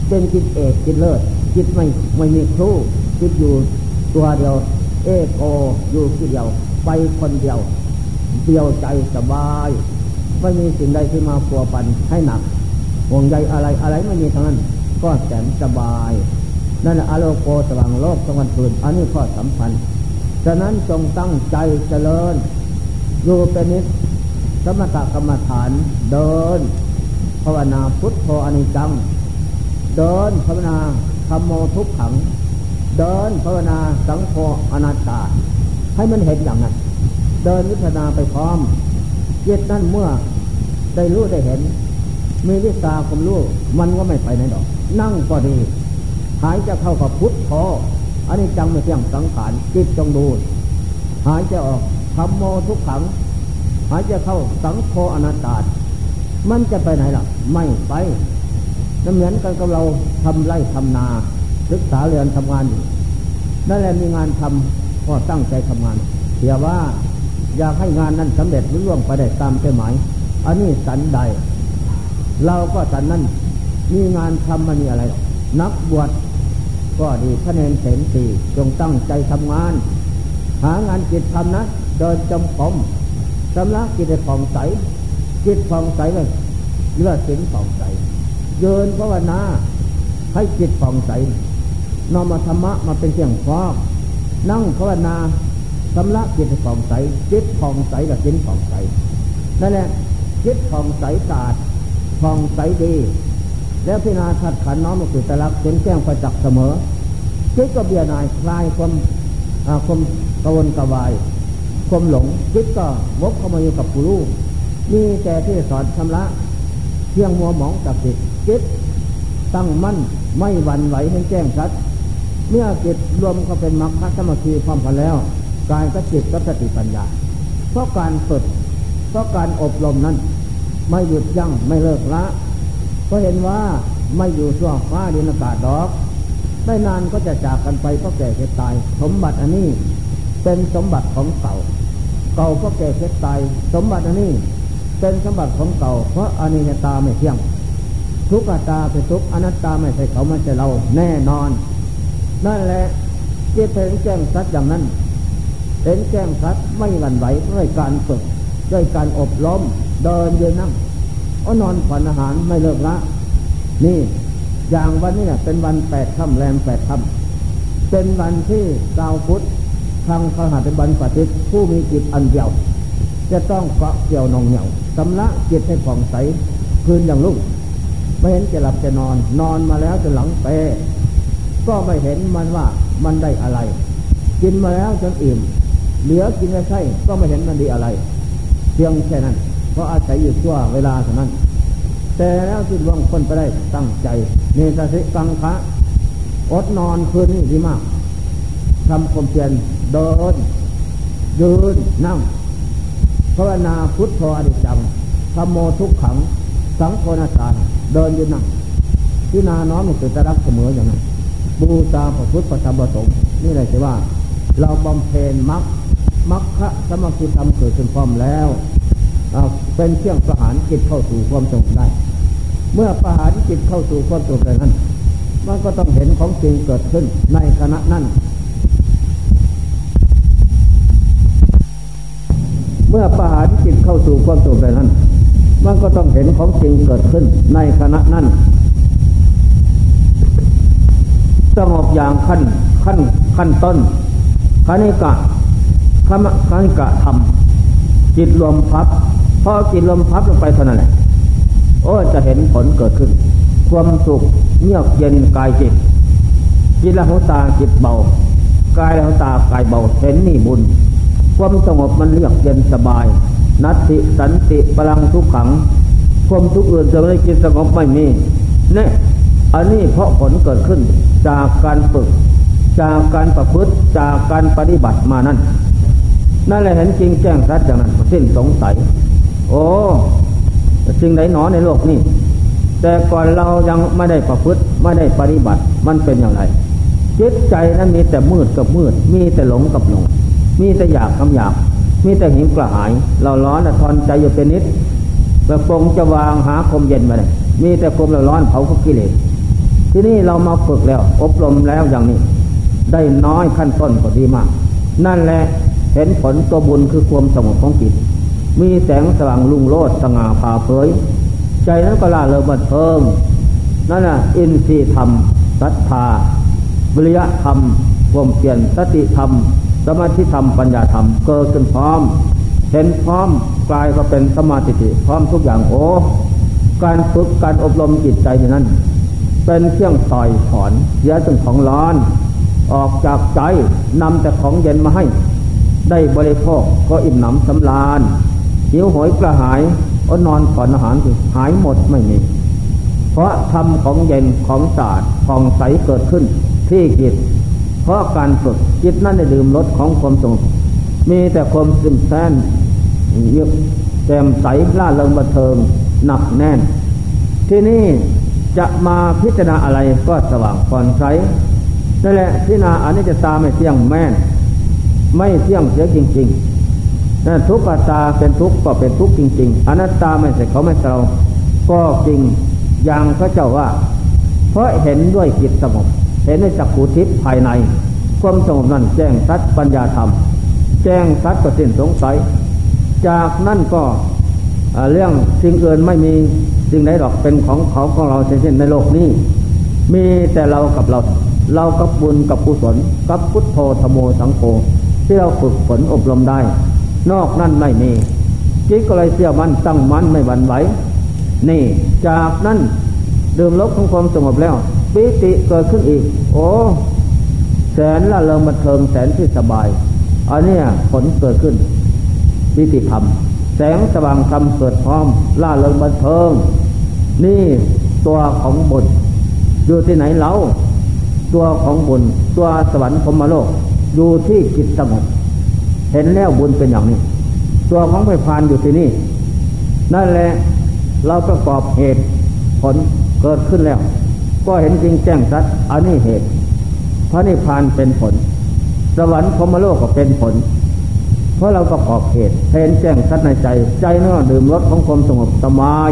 เป็นจิตเอกจิตเลิศจิตไม่ไม่มีครูจิตอยู่ตัวเดียว เอกโออยู่ที่เดียว ไปคนเดียว เดียวใจสบายไม่มีสิ่งใดที่มาปัวปันให้หนักห่วงใยอะไรอะไรไม่มีทั้งนั้นก็แสนสบาย นั่นแหละอโลโกสว่างโลกสวรรค์คืนอันนี้ข้อสำคัญฉะนั้นจงตั้งใจเจริญ อยู่เป็นนิสสมถกรรมฐานเดิน ภาวนาพุทโธอนิจัง เดินภาวนาธรรมโมทุกขัง เดินภาวนาสังโฆอนัตตา ให้มันเห็นอย่างนั้น เดินวิพนาไปพร้อมเจตนั่นเมื่อได้รู้ได้เห็น มีวิชาความรู้มันก็ไม่ไปไหนดอก นั่งก็ดี หายจะเข้ากับพุทโธอันนี้จังไม่เที่ยงสังขารจิตจงดู หายจะออกธรรมโมทุกขัง หายจะเข้าสังโฆอนัตตา มันจะไปไหนล่ะ ไม่ไปนั่นเหมือนกันกับเราทำไร่ทำนา ศึกษาเรียนทำงานอยู่นั่นแหละมีงานทำก็ตั้งใจทำงานเสียว่าอยากให้งานนั้นสำเร็จรุ่ร่วงไปได้ตามใจหมาย อันนี้สันใด เราก็สันนั้นมีงานทำมันมีอะไร นักบวชก็ดีพระเนรเสนสีจงตั้งใจทำงาน หางานจิตทำนะ เดินจมกรมสำลักจิตผ่องใส จิตผ่องใสเลยเลือดสินผ่องใส เยินภาวนาให้จิตผ่องใสนอมาธรรมะมาเป็นเสียงฟอกนั่งภาวนาสำลักจิตผ่องใส จิตผ่องใสกับสินผ่องใสนั่นแหละจิตผ่องใสสะอาดผ่องใสดี แล้วพินาทัดขันน้อมมาสู่ตะลักเป็นแก้งประจักษ์เสมอจิตก็เบียนายคลายความความกวนกวายความหลงจิตก็วกเข้ามาอยู่กับผู้รู้ มีแต่ที่สอนชำระเที่ยงมัวหมองกับจิตจิตตั้งมั่นไม่หวั่นไหวให้แจ้งชัด เมื่อจิตรวมเข้าเป็นมรรคสมาธิพร้อมกันแล้วกายกับจิตกับสติปัญญา เพราะการฝึกเพราะการอบรมนั้น ไม่หยุดยั้งไม่เลิกละก็เห็นว่าไม่อยู่ชั่วฟ้าดินอากาศดอกไม่นานก็จะจากกันไปเพราะแก่เจ็บตาย สมบัติอันนี้เป็นสมบัติของเก่า เก่าเพราะแก่เจ็บตาย สมบัติอันนี้ เป็นสมบัติของเก่าเพราะอนิจจตาไม่เที่ยง ทุกขตาเป็นทุกอนัตตาไม่ใช่เขาไม่ใช่เราแน่นอน นั่นแหละเจตเห็นแจ้งสัดอย่างนั้นเห็นแจ้งสัดไม่หวั่นไหวด้วยการฝึกด้วยการอบรมเดินยืนนั่งก็นอนฝันอาหารไม่เลิกละ นี่อย่างวันนี้เป็นวันแปดค่ำแรมแปดค่ำเป็นวันที่ดาวพุธทางพระหัตถบันปฏิทผู้มีจิตอันเดียว จะต้องเกาะเกี่ยวนองเหนียวสำละจิตให้ผ่องใสคืนอย่างลุ่งไม่เห็นจะหลับจะนอน นอนมาแล้วจะหลังเปก็ไม่เห็นมันว่ามันได้อะไร กินมาแล้วจนอิ่ม เหลือกินไม่ใช่ก็ไม่เห็นมันดีอะไร เพียงแค่นั้น เพราะอาศัยอยู่ชั่วเวลาเท่านั้น แต่แล้วที่ล่วงคนไปได้ตั้งใจเนสสิกังคะอดนอนคืนนี้ดีมากทำความเพียรเดินยืนนั่ง ภาวนาพุทโธอดิจังธรรมโมทุกขัง สังโฆนาทานเดินยืนนั่งที่นาน้อมสุตรักเสมออย่างนั้นบูชาพระพุทธพระธรรมพระสงฆ์นี่เลยคือว่า เราบำเพ็ญมรรคมรรคสมาธิธรรมเกิดขึ้นพร้อมแล้วเป็นเครื่องประหารจิตเข้าสู่ความสงบได้ เมื่อประหารจิตเข้าสู่ความสงบได้นั้นมันก็ต้องเห็นของจริงเกิดขึ้นในขณะนั้น เมื่อประหารจิตเข้าสู่ความสงบได้นั้นมันก็ต้องเห็นของจริงเกิดขึ้นในขณะนั้นสงบอย่างขั้นขั้นขั้นต้นคณิกะคคณิกะทำจิตรวมพับพอจิตรวมพับลงไปเท่านั้นแหละโอ้จะเห็นผลเกิดขึ้น ความสุขเงียบเย็นกายจิตจิตละหัวตาจิตเบากายละหัวตากายเบาเห็นนี่บุญ ความสงบมันเรียกเย็นสบาย นัตติสันติพลังทุกขัง ความทุกข์อื่นจะไม่ได้กินสงบไม่มีเนี่ยอันนี้เพราะผลเกิดขึ้นจากการฝึก จากการประพฤติจากการปฏิบัติมานั่นนั่นแหละเห็นจริงแจ้งชัดอย่างนั้นสิ้นสงสัย โอ้จริงไหนหนอในโลกนี้แต่ก่อนเรายังไม่ได้ประพฤติไม่ได้ปฏิบัติมันเป็นอย่างไรจิตใจนั้นมีแต่มืดกับมืด มีแต่หลงกับหลง มีแต่อยากคำอยาก มีแต่หิวกระหาย เราร้อนทอนใจอยู่เป็นนิดแบบปงจะวางหาคมเย็นมาเลยมีแต่คมเราร้อนเผากิเลสที่นี่เรามาฝึกแล้ว อบรมแล้วอย่างนี้ ได้น้อยขั้นต้นก็ดีมาก นั่นแหละเห็นผลตัวบุญคือความสงบของจิต มีแสงสว่างลุงโลดสง่าผ่าเผย ใจนั้นก็ล่าเริงบันเทิงนั่นน่ะ อินทรีย์ธรรมศรัทธาวิริยะธรรมความเปลี่ยนสติธรรม สมาธิธรรมปัญญาธรรมเกิดขึ้นพร้อม เห็นพร้อมกลายก็เป็นสมาธิพร้อมทุกอย่างโอ้การฝึกการอบรมจิตใจนั้น เป็นเครื่องต่อยถอนเสียจึงของร้อน ออกจากใจนำแต่ของเย็นมาให้ ได้บริโภคก็อิ่มหนำสำราญหิวหอยกระหายก็นอนก่อนอาหารคือหายหมดไม่มี เพราะทำของเย็นของสาดของใสเกิดขึ้นที่จิต เพราะการฝึกจิตนั้นได้ดื่มรสของความสงบมีแต่ความซึมแซนเยือกแจ่มใสล่าเริงบันเทิงหนักแน่น ที่นี่จะมาพิจารณาอะไรก็สว่างผ่อนใสนั่นแหละพิจารณาอันนี้จะตาไม่เที่ยงแม่น ไม่เที่ยงเสียจริงๆนั่นทุกขตาเป็นทุกข์ก็เป็นทุกข์จริง ๆอนัตตาไม่ใช่เขาไม่เราก็จริงอย่างพระเจ้าว่า เพราะเห็นด้วยจิตสงบ เห็นในจักขุทิพย์ภายใน ความสงบนั้นแจ้งสัดปัญญาธรรม แจ้งสัดก็สิ้นสงสัย จากนั่นก็เรื่องสิ่งอื่นไม่มีสิ่งใดหรอกเป็นของเขาของเราเช่นในโลกนี้ มีแต่เรากับเรา เรากับบุญกับกุศลกับพุทโธธโมสังโฆที่เราฝึกฝนอบรมได้ นอกนั่นไม่มีจิตก็เลยเสียมันตั้งมันไม่หวั่นไหวนี่ จากนั้นดื่มลบของความสงบแล้ว ปิติเกิดขึ้นอีก โอ้ แสนละเริงบันเทิงแสนที่สบาย อันนี้ผลเกิดขึ้นปิติธรรม แสงสว่างธรรมเกิดพร้อมล่าเริงบันเทิง นี่ตัวของบุญอยู่ที่ไหนเล่าตัวของบุญตัวสวรรค์พมโลก อยู่ที่จิตสงบเห็นแล้วบุญเป็นอย่างนี้ ตัวของไฟพานอยู่ที่นี่นั่นแหละเราประกอบเหตุผลเกิดขึ้นแล้ว ก็เห็นจริงแจ้งชัดอันนี้เหตุพระนิพพานเป็นผล สวรรค์พมโลกก็เป็นผล เพราะเราประกอบเหตุเห็นแจ้งชัดในใจ ใจนั่นดื่มรสของความสงบสบาย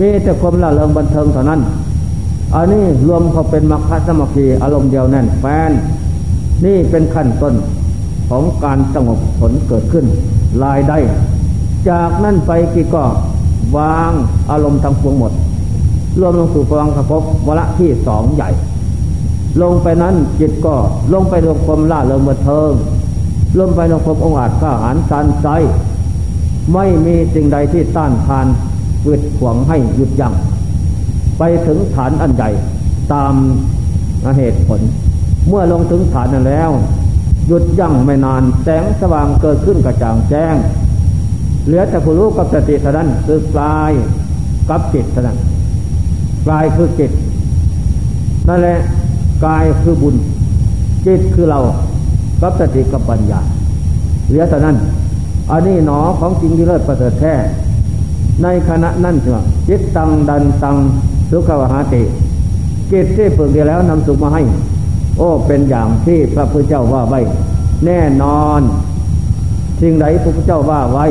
มีแต่ความละเริงบันเทิงเท่านั้น อันนี้รวมเขาเป็นมรรคสมัคคีอารมณ์เดียวแน่นแฟน นี่เป็นขั้นต้นของการสงบผลเกิดขึ้น ลายได้ จากนั่นไปกี่ก็วางอารมณ์ทั้งปวงหมด รวมลงสู่พลังขภพวละที่สองใหญ่ ลงไปนั้นจิตก็ลงไปรวมความล่าเริงบันเทิงลมไปลงพบองอาจข้าหารสันใจไม่มีสิ่งใดที่ต้านทานวืดขวงให้หยุดยัง้งไปถึงฐานอันใหญ่ตามเหตุผล เมื่อลงถึงฐานนั้นแล้ว หยุดยั้งไม่นานแสงสว่างเกิดขึ้นกระจ่างแจ้ง เหลือแต่ผู้รู้กับสติเท่านั้นคือกลายกับจิตเท่านั้น กายคือจิตนั่นแหละกายคือบุญ จิตคือเรากับสติกับปัญญาเหลือแต่นั้นอันนี้หนอของจริงที่เลิศประเสริฐแท้ในขณะนั้นเถอะจิตตังดันตังสุขวหาติจิตที่ฝึกดีแล้วนำสุขมาให้ โอ้เป็นอย่างที่พระพุทธเจ้าว่าไว้ แน่นอนสิ่งใดพระพุทธเจ้าว่าไว้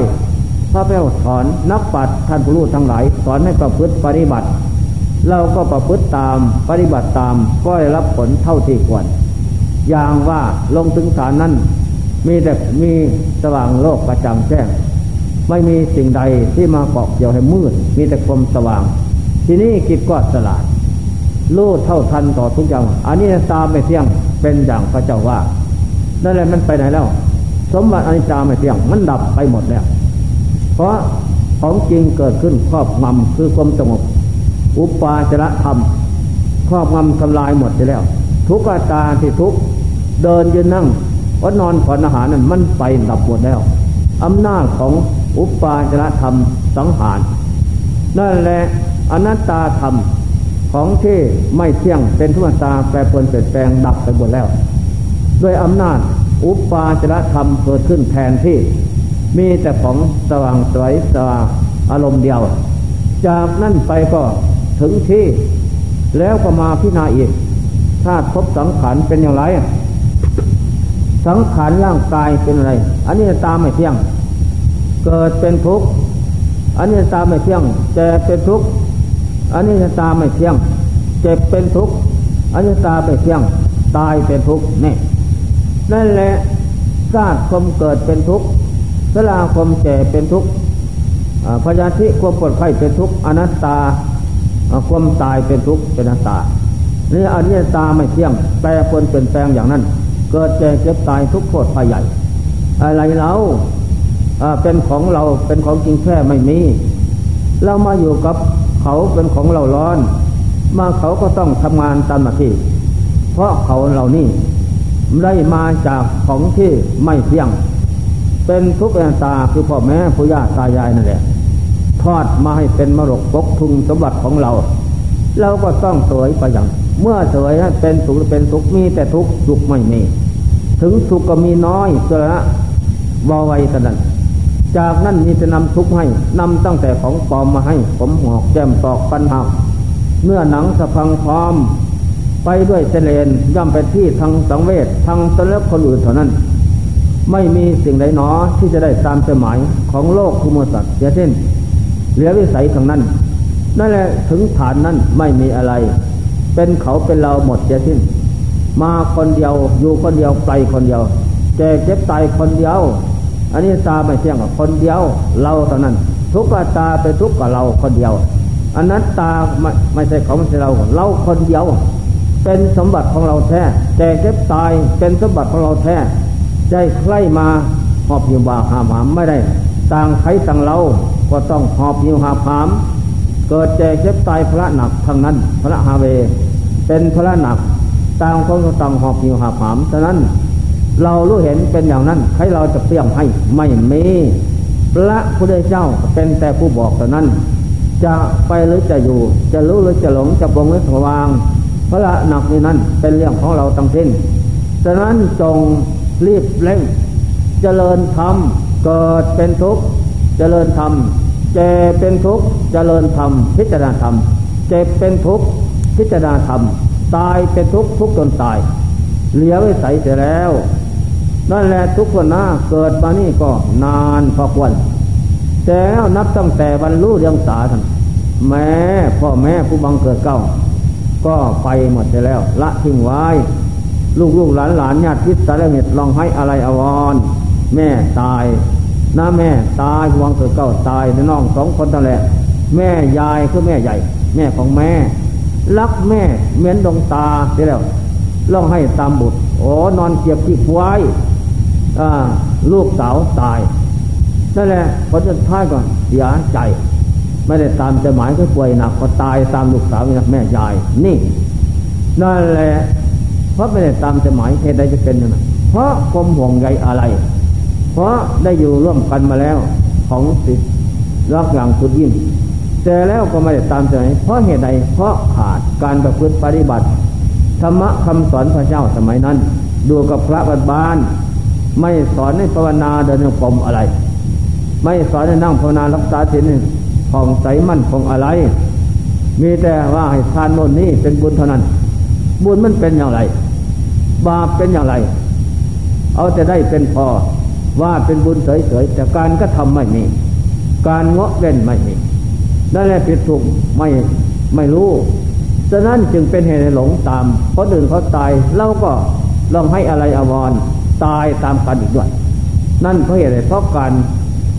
พระเจ้าสอนนักปัดท่านผู้รู้ทั้งหลายสอนให้ประพฤติปฏิบัติ เราก็ประพฤติตามปฏิบัติตามก็ได้รับผลเท่าที่ควร อย่างว่าลงถึงฐานนั้น มีแต่มีสว่างโลกประจำแจ้ง ไม่มีสิ่งใดที่มาเกาะเกี่ยวให้มืด มีแต่ความสว่าง ทีนี้กิจก็สลาดรู้เท่าทันต่อทุกอย่าง อันนี้ตามไม่เที่ยงเป็นอย่างพระเจ้าว่านั่นแหละมันไปไหนแล้ว สมบัติอนิจจาไม่เที่ยงมันดับไปหมดแล้ว เพราะของจริงเกิดขึ้นครอบงำคือความสงบ อุปาจระธรรมครอบงำทำลายหมดไปแล้ว ทุกอาตาที่ทุกเดินยืนนั่งว่านอนผ่อนอาหารนั้นมันไปดับหมดแล้วอำนาจของอุปาจระธรรมสังหาร นั่นแหละอนัตตาธรรมของที่ไม่เที่ยงเป็นทุกตาแปรปรวนเปลี่ยนแปลงดับไปหมดแล้ว ด้วยอำนาจอุปาจระธรรมเกิดขึ้นแทนที่ มีแต่ของสว่างสวยสว่างอารมณ์เดียว จากนั่นไปก็ ถึงที่ แล้วก็มาพิจารณาอีกธาตุพบสังขารเป็นอย่างไร สังขารร่างกายเป็นอะไร อันนี้ตามไม่เที่ยง เกิดเป็นทุกข์อันนี้ตามไม่เที่ยงแก่เป็นทุกข์อันนี้ตามไม่เที่ยง เจ็บเป็นทุกข์อันนี้ตาไม่เที่ยง ตายเป็นทุกข์นี่นั่นแหละธาตุคมเกิดเป็นทุกข์สลาคมแก่เป็นทุกข์พยาธิความปวดไข้เป็นทุกข์อนัตตา ความตายเป็นทุกข์เป็นอนัตตานี่อนิจตาไม่เที่ยง แปรปรวนเปลี่ยนแปลงอย่างนั้น เกิดแก่เจ็บตายทุกโทษภัยใหญ่ อะไรเราเป็นของเราเป็นของจริงแค่ไม่มี เรามาอยู่กับเขาเป็นของเราร้อน มาเขาก็ต้องทำงานตามหน้าที่ เพราะเขาเหล่านี้ได้มาจากของที่ไม่เที่ยง เป็นทุกข์อันตาคือพ่อแม่ผู้ย่าตายายนั่นแหละ ทอดมาให้เป็นมรกปกทุงสมบัติของเรา เราก็ต้องสวยไปอย่างเมื่อสวยเป็นสุขเป็นทุกข์มีแต่ทุกข์สุขไม่มี ถึงสุขก็มีน้อยเจละวาไวสนั้นจากนั้นมีจะนำทุกข์ให้นำตั้งแต่ของปลอมมาให้ ผมหอกแก้มตอกปันหักเนื้อหนังสะพังพร้อม ไปด้วยเสลนย่อมไปที่ทางสังเวชทางตนเล็กคนอื่นเท่านั้น ไม่มีสิ่งใดหนอที่จะได้ตามเป้หมายของโลกคุมสัตว์เสียเช่น เหลือวิสัยทางนั้น นั่นแหละถึงฐานนั้นไม่มีอะไร เป็นเขาเป็นเราหมดเสียสิ้น มาคนเดียวอยู่คนเดียวไปคนเดียวแก่เจ็บตายคนเดียว อันนี้ตาไม่เที่ยงกับคนเดียวเราเท่านั้น ทุกตาไปทุกกับเราคนเดียวอันนั้นตาไม่ไม่ใช่เขาไม่ใช่เราเราคนเดียว เป็นสมบัติของเราแท้แต่เจ็บตายเป็นสมบัติของเราแท้ใจใครมาหอบหิวบาหามหามไม่ได้ ต่างใครต่างเรา ก็ต้องหอบหิวหาหาม เกิดแก่เจ็บตายพระหนักทางนั้น พระฮาเว เป็นพระหนักต่างคนก็ต่างหอบหิวหาหามฉะนั้นเรารู้เห็นเป็นอย่างนั้นใครเราจะเปลี่ยมให้ไม่มีพระพุทธเจ้าเป็นแต่ผู้บอกแต่นั้น จะไปหรือจะอยู่ จะรู้หรือจะหลงจะบงหรือถวางพระหนักนี้นั้นเป็นเรื่องของเราตั้งสิ้นฉะนั้นจงรีบเร่งเจริญธรรมเกิดเป็นทุกข์ เจริญธรรมเจ็บเป็นทุกข์เจริญธรรมพิจารณาธรรมเจ็บเป็นทุกข์พิจารณาธรรมตายเป็นทุกข์ทุกจนตาย เหลียวไว้ใส่เสร็จแล้ว นั่นแหละทุกคนหน้าเกิดมานี่ก็นานพอควรแต่แล้วนับตั้งแต่บรรลุเรียงสาท่านแม่พ่อแม่ผู้บังเกิดเก้า ก็ไปหมดไปแล้ว ละทิ้งไว้ ลูกลูกหลานหลานญาติพิษสารเม็ดลองให้อะไรอวรแม่ตาย น้าแม่ตายผู้บังเกิดเก้าตายน้องสองคนนั่นแหละ แม่ยายคือแม่ใหญ่ แม่ของแม่ รักแม่เหมือนดวงตาไปแล้วลองให้ตามบุตรโอ้นอนเกียบที่ไว้ลูกสาวตายนั่นแหละผลสุดท้ายก่อนเสียใจ ไม่ได้ตามใจหมายก็ป่วยหนักก็ตายตามลูกสาวแม่ยาย นี่นั่นแหละเพราะไม่ได้ตามใจหมายเหตุใดจะเป็นนั่นเพราะความห่วงใยอะไร เพราะได้อยู่ร่วมกันมาแล้วของสิรักอย่างสุดยิ่งแต่แล้วก็ไม่ได้ตามใจเพราะเหตุใดเพราะขาดการประพฤติปฏิบัติธรรมะคำสอนพระเจ้าสมัยนั้น ดูกับพระบับ้าน ไม่สอนให้ภาวนาเดินจงกรมอะไร ไม่สอนให้นั่งภาวนารักษาศีลผ่องใสมั่นคงอะไร มีแต่ว่าให้ทานโน่นนี่เป็นบุญเท่านั้น บุญมันเป็นอย่างไร บาปเป็นอย่างไร เอาแต่ได้เป็นพอ ว่าเป็นบุญเฉยๆแต่การก็ทำไม่มี การเงาะเว้นไม่มีนั่นแหละผิดถูกไม่ไม่รู้ ฉะนั้นจึงเป็นเหตุหลงตามเพราะอื่นเขาตายเราก็ลองให้อะไรอววรตายตามกันอีกด้วย นั่นเพราะเหตุไรเพราะการ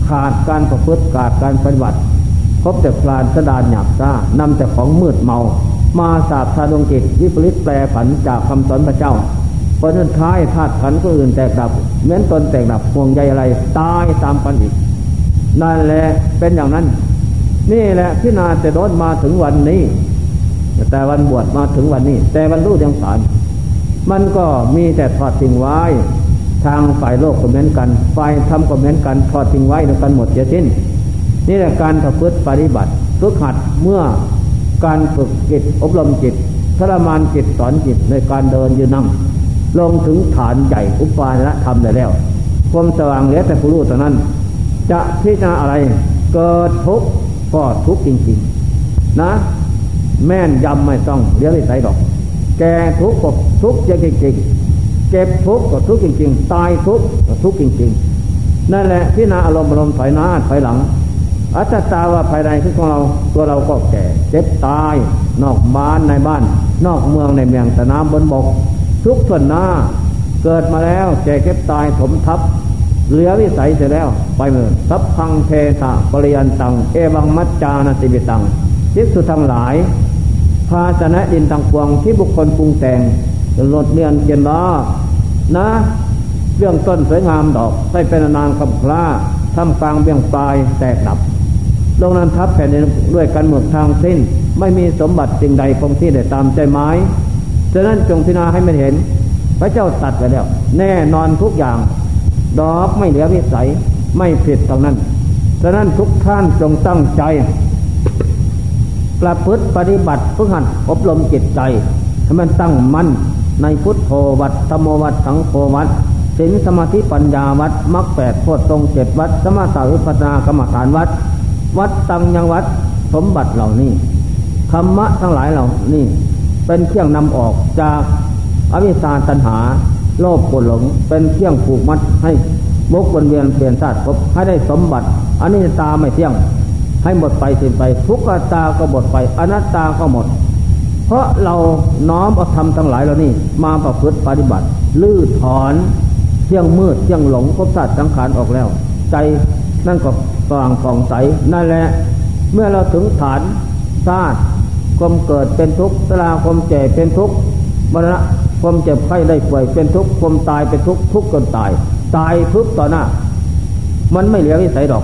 ขาดการประพฤติขาดการปฏิบัติพบแต่ปลานสดานหยาบซ่านำแต่ของมืดเมา มาสาบทาดวงจิตวิปริตแปรผันจากคำสอนพระเจ้า พอสุดท้ายธาตุขันก็อื่นแตกดับเหมือนตนแตกดับห่วงใยอะไร ตายตามกันอีก นั่นแหละเป็นอย่างนั้น นี่แหละพินาจะโดนมาถึงวันนี้ แต่วันบวชมาถึงวันนี้ แต่วันรู้ยังสารมันก็มีแต่ทอดทิ้งไว้ ทางฝ่ายโลกก็เหมือนกัน ฝ่ายธรรมก็เหมือนกันทอดทิ้งไว้ด้วยกันหมดเสียสิ้น นี่แหละการประพฤติปฏิบัติฝึกหัดเมื่อการฝึกจิตอบรมจิตทรมานจิตสอนจิตในการเดินยืนนั่ง ลงถึงฐานใหญ่อุปาณธรรมได้แล้ว ความสว่างเหลือแต่ผู้รู้เท่านั้น จะพิจารณาอะไรเกิดทุกข์ก็ทุกข์จริงๆ นะ แม่นยำไม่ต้องเลี้ยงใส่ดอก แก่ทุกข์ก็ทุกข์จริงๆ เก็บทุกข์ก็ทุกข์จริง ๆ ตายทุกข์ก็ทุกข์จริง ๆ นั่นแหละพิจารณาอารมณ์อารมณ์ถอยหน้าถอยหลังอัตตาว่าภายในคือของเราตัวเราก็แก่ เจ็บตาย นอกบ้านในบ้าน นอกเมืองในเมืองสนามบนบก ทุกส่วนหน้า เกิดมาแล้วแก่เก็บตายถมทับเหลือวิสัยเสร็จแล้วไปเมือสัพพังเทสะปริยันตัง เอวังมัจจานติบิตังทิสุทั้งหลาย ภาชนะดินตังปวงที่บุคคลปรุงแต่งลดเนียนเกียนล้อนะเบื้องต้นสวยงามดอกใส่เป็นนานคำพลาทำกลางเบื้องปลายแตกดับลงนั้นทับแผ่นดินด้วยกันหมดทางสิ้น ไม่มีสมบัติสิ่งใดคงที่ได้ตามใจไม้ ฉะนั้นจงพิจารณาให้มันเห็น พระเจ้าตัดไปแล้ว แน่นอนทุกอย่าง ดอกไม่เหลือวิสัยไม่ผิดตรงนั้น ฉะนั้นทุกท่านจงตั้งใจ ประพฤติปฏิบัติฝึกหัดอบรมจิตใจให้มันตั้งมั่นในพุทโธวัดธรรมวัดสังโฆวัดศีลสมาธิปัญญาวัดมรรคแปดโพชฌงเจ็ดวัด สมาธิวิปัสนากรรมฐานวัด วัดตังยังวัด สมบัติเหล่านี้ธรรมะทั้งหลายเหล่านี้ เป็นเครื่องนำออกจากอวิชชาตัณหา โลภโกรหลง เป็นเครื่องผูกมัดให้บกวนเวียนเปลี่ยนชาติพบให้ได้สมบัติอันนี้ตาไม่เที่ยง ให้หมดไปสิ้นไป ทุกตาก็หมดไปอนัตตาก็หมด เพราะเราน้อมเอาธรรมทั้งหลายเหล่านี้มาประพฤติปฏิบัติ ลื้อถอนเที่ยงมืดเที่ยงหลงพบชาติสังขารออกแล้ว ใจนั่นก็สว่างผ่องใสนั่นแหละ เมื่อเราถึงฐานชาติ ความเกิดเป็นทุกข์สลาความเจ็บเป็นทุกข์มรณะความเจ็บไข้ได้ป่วยเป็นทุกข์ความตายเป็นทุกข์ทุกข์จนตาย ตายพึบต่อหน้า มันไม่เหลือวิสัยดอก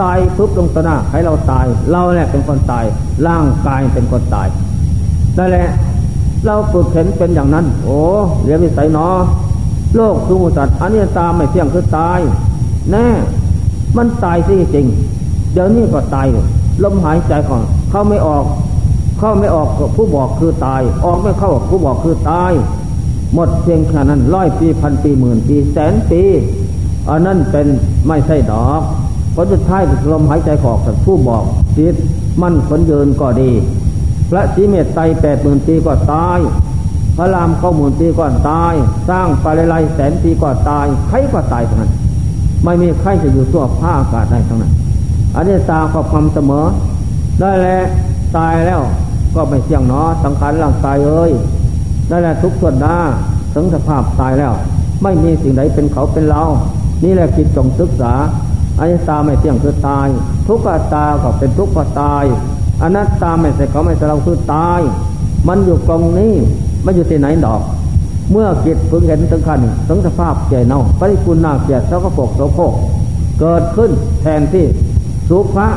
ตายพึบลงต่อหน้าให้เราตาย เราแหละเป็นคนตาย ร่างกายเป็นคนตายนั่นแหละเราฝึกเห็นเป็นอย่างนั้น โอ้เหลือวิสัยเนาะโลกทุกสัตว์อันนี้ตามไม่เที่ยงคือตาย แน่ มันตายสิจริง เดี๋ยวนี้ก็ตายลมหายใจก่อนเขาไม่ออก เข้าไม่ออกผู้บอกคือตาย ออกไม่เข้าผู้บอกคือตาย หมดเพียงแค่นั้นร้อยปีพันปีหมื่นปีแสนปีอันนั้นเป็นไม่ใช่ดอกผลสุดท้ายลมหายใจออกผู้บอกจิตมั่นขนเยินก็ดี พระสีเมตไตแปดหมื่นปีก็ตาย พระรามเข้าหมื่นปีก็ตาย สร้างปาเลไลแสนปีก็ตายใครก็ตายทั้งนั้นไม่มีใครจะอยู่ตัวผ้าอากาศได้ทั้งนั้นอันนี้ตาขอบความเสมอ ได้แล้วตายแล้ว ก็ไม่เที่ยงเนาะสังขารร่างกายเอ้ยนั่นแหละทุกส่วนหน้าถึงสภาพตายแล้ว ไม่มีสิ่งใดเป็นเขาเป็นเรา นี่แหละคิดจงศึกษาอนิจตาไม่เที่ยงคือตาย ทุกขตาก็เป็นทุกขตายอนัตตาไม่ใช่เขาไม่ใช่เราคือตาย มันอยู่ตรงนี้ไม่อยู่ที่ไหนดอก เมื่อจิตพึงเห็นถึงขั้นถึงสภาพเจเน่าปริคุณนาเกียรติเจ้ากระปกโสโครกเกิดขึ้นแทนที่สุภะ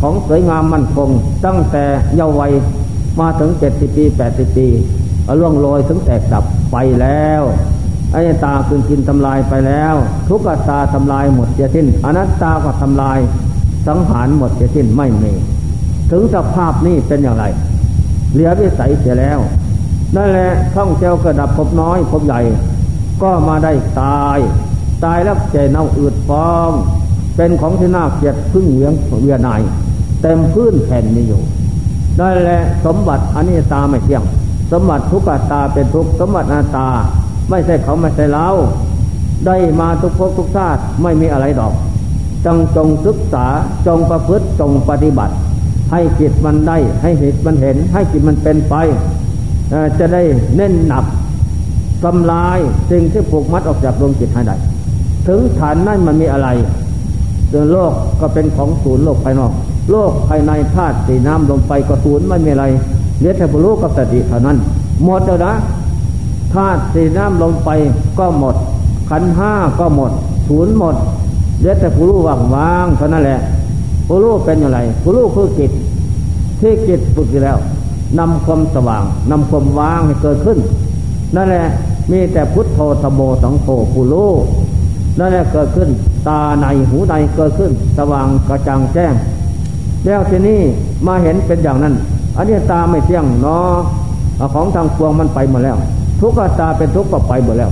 ของสวยงามมั่นคงตั้งแต่เยาว์วัย มาถึงเจ็ดสิบปีแปดสิบปีล่วงโรยถึงแตกดับไปแล้วอายตาคืนกินทำลายไปแล้ว ทุกขตาทำลายหมดเสียสิ้นอนัตตาก็ทำลายสังหารหมดเสียสิ้นไม่มี ถึงสภาพนี้เป็นอย่างไร เหลือวิสัยเสียแล้ว นั่นแหละท่องเที่ยวกระดับพบน้อยพบใหญ่ ก็มาได้ตาย ตายแล้วใจเน่าอืดฟอง เป็นของที่น่าเกลียดพึ่งเวียงเวียนายเต็มพื้นแผ่นนี้อยู่ ได้แหละสมบัติอันนี้ตาไม่เที่ยง สมบัติทุกขตาเป็นทุกสมบัตินาตา ไม่ใช่เขาไม่ใช่เราได้มาทุกภพทุกชาติไม่มีอะไรดอกจงจงศึกษาจงประพฤติจงปฏิบัติ ให้จิตมันได้ ให้เหตุมันเห็น ให้จิตมันเป็นไปจะได้เน้นหนักทำลายสิ่งที่ผูกมัดออกจากดวงจิตให้ได้ถึงฐานนั้นมันมีอะไรโลกก็เป็นของศูนย์โลกภายนอก โลกภายในธาตุสีน้ำลมไฟก็ศูนย์ไม่มีอะไรเหลือแต่ผู้รู้กับสติเท่านั้น หมดแล้วนะธาตุสีน้ำลมไฟก็หมด ขันห้าก็หมดศูนย์หมดเหลือแต่ผู้รู้ว่างว่างเท่านั้นแหละผู้รู้เป็นอย่างไรผู้รู้คือจิตที่จิตฝึกแล้วนำความสว่างนำความว่างให้เกิดขึ้น นั่นแหละมีแต่พุทโธธโมสังโฆผู้รู้นั่นแหละเกิดขึ้น ตาในหูในเกิดขึ้น สว่างกระจ่างแจ้ง แล้วทีนี้มาเห็นเป็นอย่างนั้น อันนี้ตาไม่เที่ยงเนาะของทางปวงมันไปหมดแล้ว ทุกขตาเป็นทุกข์ก็ไปหมดแล้ว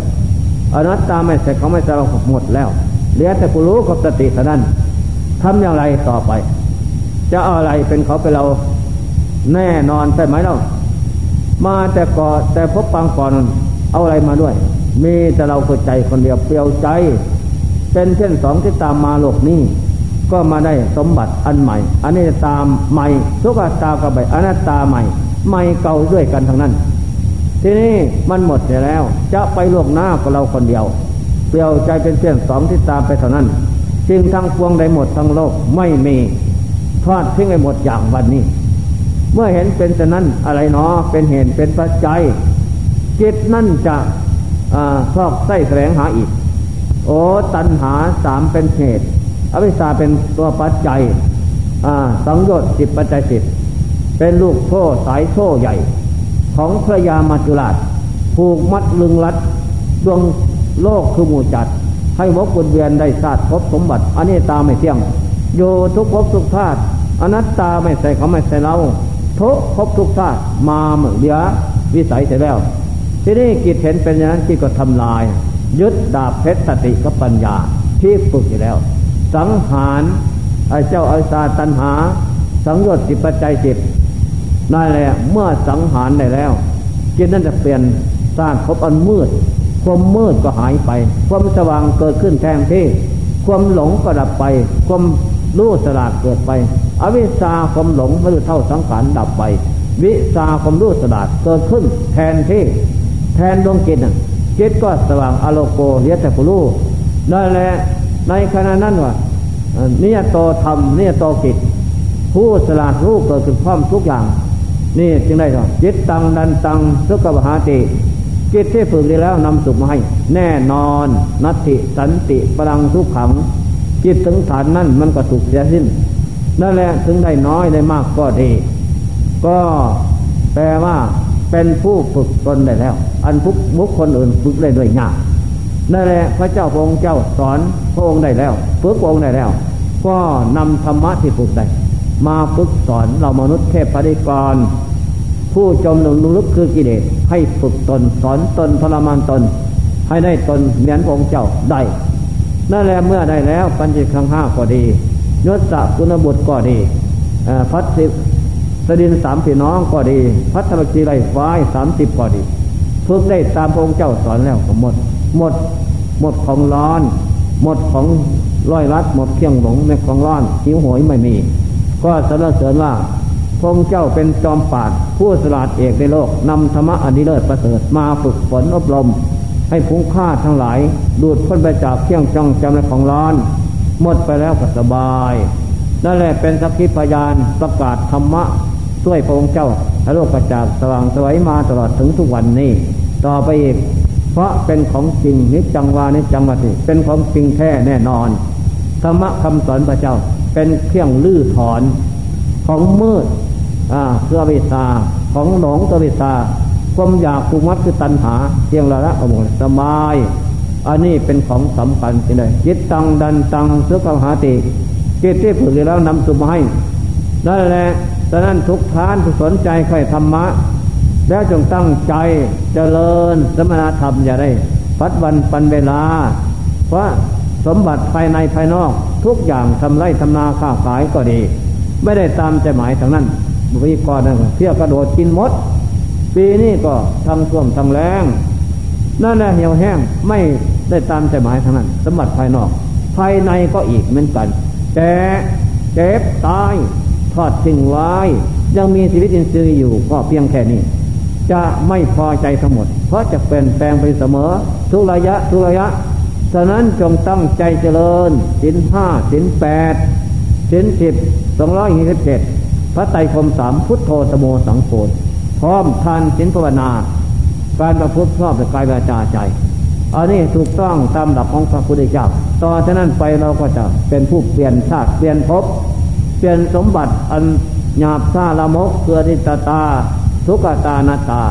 อนัตตาไม่เสร็จเขาไม่สเราหมดแล้วเหลือแต่ผู้รู้กับสติเท่านั้นทำอย่างไรต่อไป จะเอาอะไรเป็นเขาเป็นเราแน่นอนใช่ไหมเรามาแต่ก่อนแต่พบปังก่อนเอาอะไรมาด้วย มีแต่เราคนใจคนเดียวเปลี่ยวใจ เป็นเช่นสองที่ตามมาโลกนี้ ก็มาได้สมบัติอันใหม่อันนี้ตามใหม่ทุกตากับใบอนัตตาใหม่ ใหม่เก่าด้วยกันทั้งนั้น ทีนี้มันหมดไปแล้ว จะไปโลกหน้ากับเราคนเดียวเปลี่ยวใจเป็นเช่นสองที่ตามไปเท่านั้นจึงทั้งพวงได้หมดทั้งโลกไม่มีทอดทิ้งไปหมดอย่างวันนี้ เมื่อเห็นเป็นฉะนั้นอะไรเนาะเป็นเหตุเป็นปัจจัยจิตนั่นจะชอบไส้แสวงหาอีก โอ้ตัณหาสามเป็นเหตุ อวิชชาเป็นตัวปัจจัยสังโยชน์สิบปัจจัยสิบเป็นลูกโซ่สายโซ่ใหญ่ ของพระยามัจจุราชผูกมัดลึงรัดดวงโลกคือหมู่จัด ให้วกวนเวียนได้ศาสตร์พบสมบัติ อันนี้ตาไม่เที่ยง โยทุกภพทุกธาตุอนัตตาไม่ใส่เขาไม่ใส่เราทุกภพทุกธาตุมาเหมือนเดียวิสัยเสร็จแล้ว ที่นี้กิจเห็นเป็นอย่างนั้นที่ก็ทำลาย ยึดดาบเพชรสติกับปัญญาที่ฝึกอยู่แล้ว สังหารไอเจ้าอาสาตันหา สังโยชน์สิปัจจัยจิตนั่นแหละเมื่อสังหารได้แล้วจิตนั้นจะเปลี่ยนสร้างพบอันมืด ความมืดก็หายไป ความสว่างเกิดขึ้นแทนที่ ความหลงก็ดับไป ความรู้สลาดเกิดไป อวิชชาความหลงไม่รู้เท่าสังขารดับไป วิชาความรู้สลาดเกิดขึ้นแทนที่แทนดวงจิตจิตก็สว่างอโลโกเรียต่ผู้รู้นั่นแหละ ในขณะนั้นว่านี่โตธรรมนี่โตกิจ ผู้สลาดรู้เกิดขึ้นพร้อมทุกอย่าง นี่จึงได้ว่าจิตตังดันตังสุขบหาติจิตที่ฝึกดีแล้วนำสุขมาให้ แน่นอนนัตติสันติพลังทุกขัง จิตถึงฐานนั่นมันก็สุขเสียสิ้นนั่นแหละถึงได้น้อยได้มากก็ดี ก็แปลว่าเป็นผู้ฝึกตนได้แล้ว อันบุกบุคคลอื่นฝึกได้ด้วยยาก นั่นแหละพระเจ้าพระองค์เจ้าสอนพระองค์ได้แล้วฝึกพระองค์ได้แล้ว ก็นำธรรมะที่ฝึกได้มาฝึกสอนเรามนุษย์เทพปฏิกร ผู้จมหนุนลึกคือกิเลสให้ฝึกตนสอนตนทรมานตน ให้ได้ตนเหมือนพระองค์เจ้าได้นั่นแหละเมื่อได้แล้วปัญจิคังห้าก็ดียศสกุณบุตรก็ดีพัฒสดินสามพี่น้องก็ดี พัฒนจีไรฟ้ายสามสิบก็ดีฝึกได้ตามพระองค์เจ้าสอนแล้วหมด หมดหมดของร้อน หมดของร้อยรัดหมดเคียงหลงในของร้อนหิวโหยไม่มี ก็สรรเสริญว่าพระองเจ้าเป็นจอมปาดผู้สลาดเอกในโลกนำธรรมะอนิเลิศประเสริฐมาฝึกฝนอบรม ให้ผู้ฆ่าทั้งหลาย ดูดพ้นไปจากเคียงจังจำในของร้อน หมดไปแล้วก็สบาย นั่นแหละเป็นสักขีพยานประกาศธรรมะช่วยพระองค์เจ้าให้โลกกระจากสว่างสวัยมาตลอดถึงทุกวันนี้ ต่อไปอีก เพราะเป็นของจริงนิจจังวานิจจังวัติเป็นของจริงแท้แน่นอนธรรมะคำสอนพระเจ้าเป็นเครื่องลื้อถอนของมืดอ่าเพื่อวิชาของหลงตวิชาความอยากภูมัดคือตัณหาเพียงละละอมสบายอันนี้เป็นของสำคัญที่เลยจิตตังดันตังเสือกหาติจิตที่ฝึกแล้วนำสุมาให้นั่นแหละฉะนั้นทุกท่านผู้สนใจใครธรรมะ แล้วจงตั้งใจเจริญสมณธรรมอย่าได้พัดวันปันเวลา เพราะสมบัติภายในภายนอกทุกอย่างทำไรทำนาค้าขายก็ดี ไม่ได้ตามใจหมายทางนั้นบุรีก่อนนั่นเที่ยวกระโดดกินมด ปีนี้ก็ทำท่วมทำแรงนั่นแหละเหี่ยวแห้งไม่ได้ตามใจหมายทางนั้น สมบัติภายนอก ภายในก็อีกเหมือนกันแต่เจ็บตายทอดทิ้งไว้ยังมีชีวิตอินทรีย์อยู่ก็เพียงแค่นี้ จะไม่พอใจทั้งหมด เพราะจะเปลี่ยนแปลงไปเสมอ ทุกระยะทุกระยะ ฉะนั้นจงตั้งใจเจริญสินห้าสินแปดสินสิบสองร้อยยี่สิบเจ็ดพระไตรคมสามพุทโธตโมสังโฆพร้อมทานสินภาวนา การประพฤติชอบในกายวาจาใจ อันนี้ถูกต้องตามหลักของพระพุทธเจ้าต่อจากนั้นไปเราก็จะเป็นผู้เปลี่ยนชาติเปลี่ยนภพเปลี่ยนสมบัติอันหยาบซาละมกเกือนิตตา ทุกตานาตา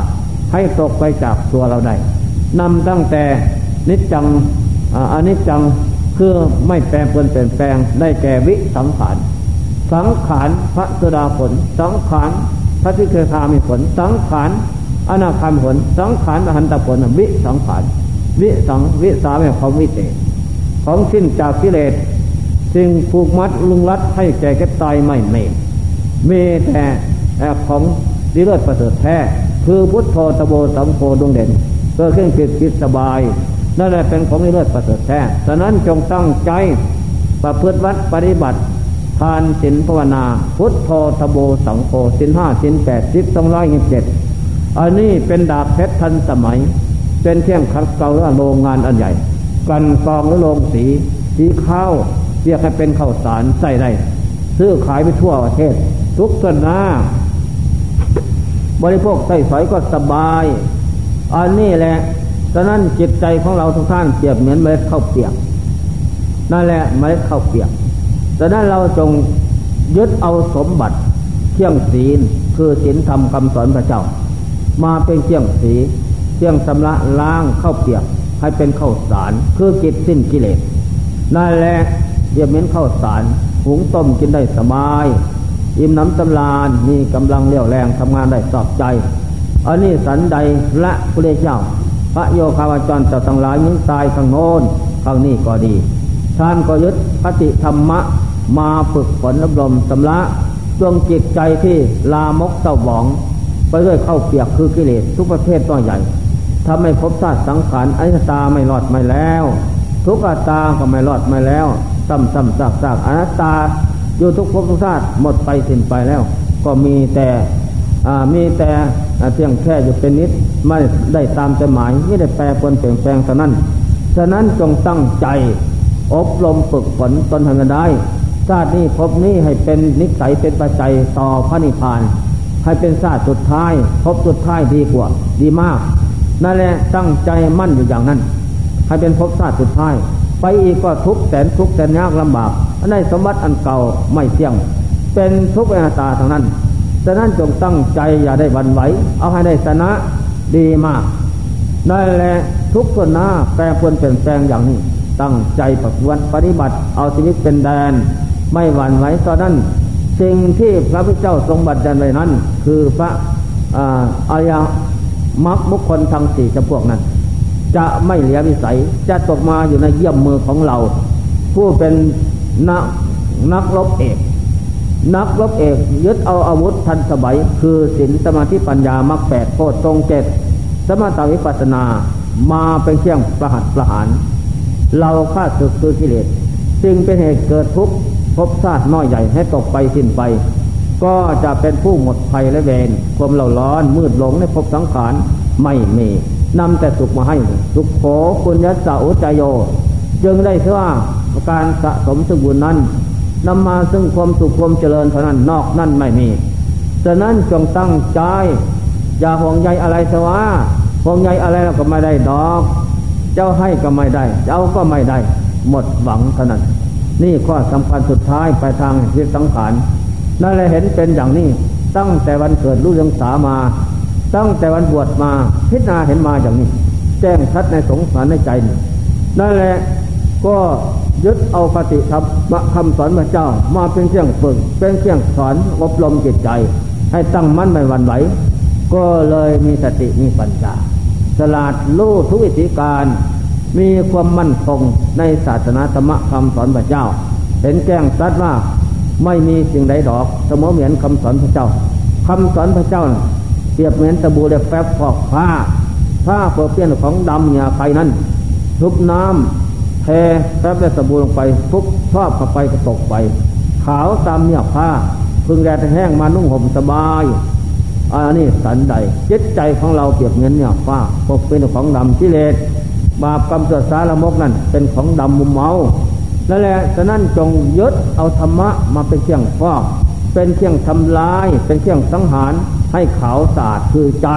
ให้ตกไปจากตัวเราได้นำตั้งแต่นิจจังอันนิจจังคือไม่แปลงเปลี่ยนแปลงได้แก่วิสังขารสังขารพระสดาผล สังขารพระทิเคคามีผล สังขารอนาคามผล สังขารอหันตผลวิสังขารวิสังวิสาแม่ของวิเศษของสิ้นจากกิเลสจึงผูกมัดลุงรัดให้แก่แก่ตายไม่เมมีแต่ของ ดีเลิศประเสริฐแท้ คือพุทโธตโบสัมโพดวงเด่นเพื่อเครื่องจิตจิตสบายนั่นแหละเป็นของดีเลิศประเสริฐแท้ฉะนั้นจงตั้งใจประพฤติวัดปฏิบัติทานศีลภาวนา พุทโธตโบสังโฆศีลห้าศีลแปดสิบสองร้อยยี่สิบเจ็ดอันนี้เป็นดาบเพชรทันสมัย เป็นเที่ยงคัดเกาหรือโรงงานอันใหญ่ กันกองหรือโรงสี สีข้าวเรียกให้เป็นข้าวสารใส่ได้ซื้อขายไปทั่วประเทศ ทุกส่วนหน้า บริโภคใส่สอยก็สบาย อันนี้แหละฉะนั้นจิตใจของเราทุกท่านเปรียบเหมือนเมล็ดข้าวเปียก นั่นแหละเมล็ดข้าวเปียกฉะนั้นเราจงยึดเอาสมบัติเที่ยงศีลคือศีลธรรมคำสอนพระเจ้า มาเป็นเที่ยงศีเที่ยงสำระล้างข้าวเปียกให้เป็นข้าวสารคือกิจสิ้นกิเลสนั่นแหละเรียบเหมือนข้าวสารหุงต้มกินได้สบาย อิ่มน้ำตำลานมีกำลังเลี้ยวแรงทำงานได้สอบใจอันนี้สันใดละพระเจ้า พระโยคาวจรเจ้าตั้งหลายยิ่งตายข้างโน้นข้างนี้ก็ดีท่านก็ยึดปฏิธรรมะมาฝึกฝนอบรมสำละดวงจิตใจที่ลามกเศร้าหมอง ไปด้วยเข้าเปียกคือกิเลสทุกประเภทตัวใหญ่ถ้าไม่พบชาติสังขารอนิจตาไม่รอดไม่แล้ว ทุกอัตตาก็ไม่รอดไม่แล้วซ้ำซ้ำซากซากอนัตตา อยู่ทุกภพทุกชาติหมดไปสิ้นไปแล้ว ก็มีแต่มีแต่เพียงแค่อยู่เป็นนิดไม่ได้ตามใจหมายไม่ได้แปรปวนเปลี่ยนแปลงเท่านั้นฉะนั้นจงตั้งใจ อบรมฝึกฝนตนทำได้ชาตินี้พบนี้ให้เป็นนิสัยเป็นปัจจัยต่อพระนิพพาน ให้เป็นชาติสุดท้ายพบสุดท้ายดีกว่า ดีมาก นั่นแหละตั้งใจมั่นอยู่อย่างนั้น ให้เป็นพบชาติสุดท้าย ไปอีกก็ทุกแสนทุกแสนยากลำบากในสมบัติอันเก่าไม่เที่ยง เป็นทุกข์อนาตาทางนั้นฉะนั้นจงตั้งใจอย่าได้บันไหว เอาให้ได้ชนะดีมากนั่นแหละทุกส่วนหน้าแปรปวนเปลี่ยนแปลงอย่างนี้ ตั้งใจปฏิบัติ เอาชีวิตเป็นแดน ไม่หวั่นไหวตอนนั้นสิ่งที่พระพุทธเจ้าทรงบัญญัติไว้นั้น คือพระอายมักบุคคลทั้งสี่จำพวกนั้น จะไม่เหลือวิสัย จะตกมาอยู่ในเยี่ยมมือของเรา ผู้เป็นนักนักรบเอก นักรบเอกยึดเอาอาวุธทันสมัย คือศีลสมาธิปัญญามรรคแปดโพชตรงเจ็ดสมาตาวิปัสนามาเป็นเครื่องประหัตประหาร เราฆ่าศึกคือกิเลสจึงเป็นเหตุเกิดทุกข์พบชาติน้อยใหญ่ให้ตกไปสิ้นไป ก็จะเป็นผู้หมดภัยและเวรความเหล่าร้อนมืดหลงในภพสังขารไม่มี นำแต่สุขมาให้ สุขโขคุณยัสอุจโย จึงได้เชื่อว่าการสะสมสมบุญนั้นนำมาซึ่งความสุขความเจริญเท่านั้นนอกนั่นไม่มีฉะนั้นจงตั้งใจ อย่าห่วงใยอะไรสวะห่วงใยอะไรเราก็ไม่ได้ดอก เจ้าให้ก็ไม่ได้ เจ้าก็ไม่ได้ หมดหวังเท่านั้น นี่ข้อสำคัญสุดท้ายไปทางชีวิตสังขารนั่นเลยเห็นเป็นอย่างนี้ตั้งแต่วันเกิดรู้เรื่องสามา ตั้งแต่วันบวชมาพิจารณาเห็นมาอย่างนี้ แจ้งชัดในสงสารในใจนั่นแหละก็ยึดเอาปฏิธรรมคำสอนพระเจ้ามาเป็นเครื่องฝึกเป็นเครื่องสอนอบรมจิตใจ ให้ตั้งมั่นไม่หวั่นไหวก็เลยมีสติมีปัญญาสลาดรู้ทุกวิธีการ มีความมั่นคงในศาสนาธรรมคำสอนพระเจ้า เห็นแจ้งสัดว่าไม่มีสิ่งใดดอกเสมอเหมือนคำสอนพระเจ้าคำสอนพระเจ้า เปรียบเหมือนตะบูเด็กแป๊บฟอกผ้า ผ้าเปื้อเปี้ยนของดำเนี่ยใครนั้น ทุบน้ำเทแป๊บและตะบูลงไปทุบชอบเข้าไปก็ตกไป ขาวตามเนี่ยผ้าพึงแดดแห้งมานุ่งห่มสบายอันนี้สันใดจิตใจของเราเปรียบเหมือนเนี่ยผ้าพวกเป็นของดำกิเลสบาปกรรมสัสารมกนั่นเป็นของดำมุมเมานั่นแหละฉะนั้นจงยึดเอาธรรมะมาเป็นเครื่องฟอก เป็นเครื่องทำลาย เป็นเครื่องสังหาร ให้ขาวสะอาดคือใจ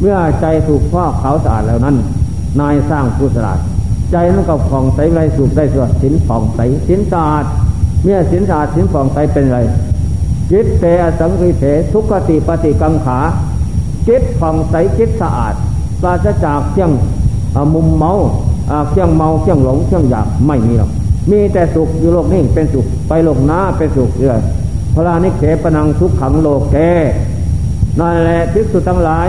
เมื่อใจถูกฟอกขาวสะอาดแล้วนั้น นายสร้างผู้สะอาดใจนั้นก็ผ่องใสไรสุขได้สวนสินผ่องใสสินสะอาดเมื่อสินสะอาดสินผ่องใสเป็นไรจิตเตอสังกิเถทุกขติปฏิกังขาจิตผ่องใสจิตสะอาดปราศจากเครื่องมุมเมาเครื่องเมาเครื่องหลงเครื่องอยากไม่มีหรอกมีแต่สุขอยู่โลกนี้เป็นสุขไปโลกหน้าเป็นสุขเรื่อยพระนิเขปนังทุกขังโลกแก นั่นแหละภิกษุทั้งหลาย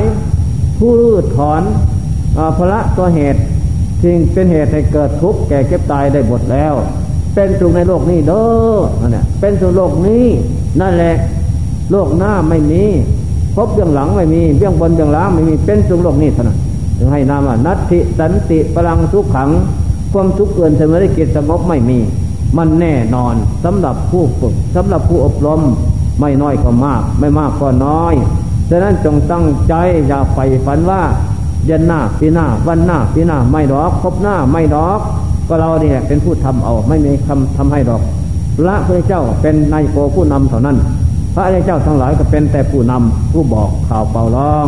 ผู้รื้ถอนพระตัวเหตุสิ่งเป็นเหตุให้เกิดทุกข์แก่เก็บตายได้หมดแล้ว เป็นสุขในโลกนี้เด้อนั่นแหละเป็นสุขโลกนี้ นั่นแหละ โลกหน้าไม่มีพบเบื้องหลังไม่มีเบื้องบนเบื้องล่างไม่มีเป็นสุขโลกนี้เท่านั้นถึงให้นามว่านัตติสันติพลังทุกขัง ความทุกข์เกินสมาธิกิจสงบไม่มี มันแน่นอนสำหรับผู้ฝึกสำหรับผู้อบรมไม่น้อยก็มาก ไม่มากก็น้อย ฉะนั้นจงตั้งใจอย่าใฝ่ฝันว่าเดือนหน้าปีหน้าวันหน้าปีหน้าไม่ดอกครบหน้าไม่ดอก ก็เราเนี่ยเป็นผู้ทำเอา ไม่มีคำทำให้ดอกพระพุทธเจ้าเป็นนายโกผู้นำเท่านั้น พระอริยเจ้าทั้งหลายก็เป็นแต่ผู้นำผู้บอกข่าวเป่าร้อง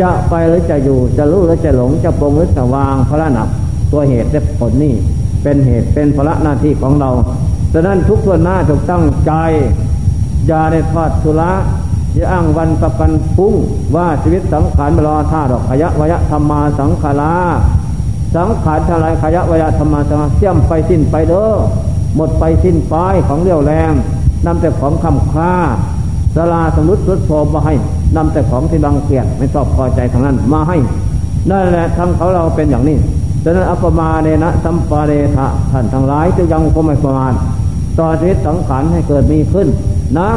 จะไปหรือจะอยู่จะรู้หรือจะหลงจะปรงหรือจะวางพระนับตัวเหตุและผลนี่เป็นเหตุเป็นพระหน้าที่ของเราดังนั้นทุกส่วนหน้าถูกตั้งใจอย่าได้ทอดทุระ อย่าอ้างวันประกันพุ่งว่าชีวิตสังขารมรอท่าดอกขยะวยะธรรมาสังขาราสังขารทลายขยะวยะธรรมาสังเสี่ยมไปสิ้นไปเด้อหมดไปสิ้นไปของเรี่ยวแรงนำแต่ของคำค่าสลาสมุดสุดโสมมาให้นำแต่ของที่บังเกียดไม่ชอบพอใจทางนั้นมาให้นั่นแหละทำเขาเราเป็นอย่างนี้ดังนั้นอัปมาเนนะสัมปาเรทะท่านทั้งหลายจะยังคงไม่ประมาณต่อชีวิตสังขารให้เกิดมีขึ้นนะ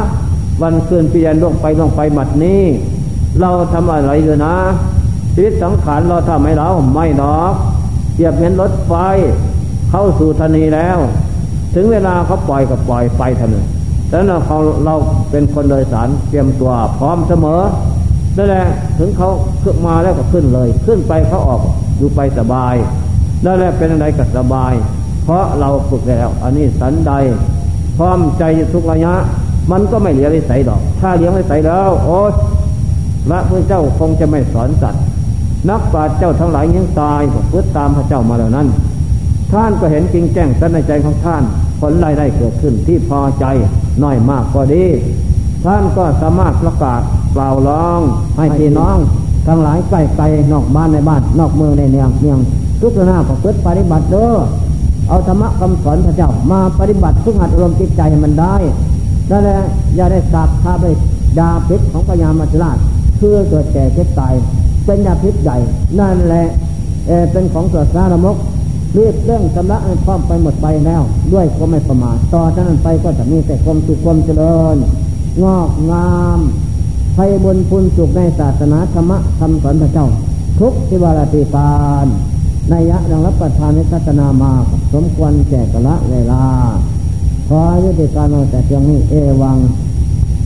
วันคืนเปลี่ยนล่วงไปล่วงไปหมัดนี้ เราทำอะไรอยู่นะ ชีวิตสังขารเราทำให้เราไม่หรอกเปรียบเหมือนรถไฟ เข้าสู่ธนีแล้ว ถึงเวลาเขาปล่อยก็ปล่อยไปทำไมแต่นั้นเขาเราเป็นคนโดยสารเตรียมตัวพร้อมเสมอนั่นแหละถึงเขาขึ้นมาแล้วก็ขึ้นเลย ขึ้นไปเขาออกอยู่ไปสบายนั่นแหละเป็นอะไรก็สบาย เพราะเราฝึกแล้ว อันนี้สันใดพร้อมใจทุกระยะ มันก็ไม่เหลียวไว้ใส่ดอก ถ้าเลี้ยงไว้ใส่แล้ว โอ้พระพุทธเจ้าคงจะไม่สอนสัตว์ นักปราชญ์เจ้าทั้งหลายยังตายก็พึ่ตามพระเจ้ามาแล้วนั้น ท่านก็เห็นจริงแจ้งในใจของท่าน ผลรายได้เกิดขึ้นที่พอใจน้อยมากก็ดี ท่านก็สามารถประกาศเปล่าร้อง ให้พี่น้อง ทั้งหลายใกล้ไกลนอกบ้านในบ้านนอกเมืองในเนียงเนียงทุกหน้าก็พึ่ปฏิบัติเด้อเอาธรรมะคำสอนพระเจ้ามาปฏิบัติทุกหัดอารมณ์จิตใจให้มันได้ นั่นแหละอย่าได้สาบทาไปยาพิษของพญามัจจุราชเพื่อเกิดแก่เจ็บตายเป็นยาพิษใหญ่ นั่นแหละเเป็นของสวดสารมกรีบเรื่องชำระให้พร้อมไปหมดไปแล้ว ด้วยก็ไม่ประมาทต่อจากนั้นไปก็จะมีแต่ความสุขความเจริญ งอกงามไพบุญพุนสุขในศาสนาธรรมะคำสอนพระเจ้า ทุกทิวารติปานในยะดังรับประทานในสัตนามาสมควรแก่กละเวลา ขอยุติการเอาแต่เพียงนี้เอวัง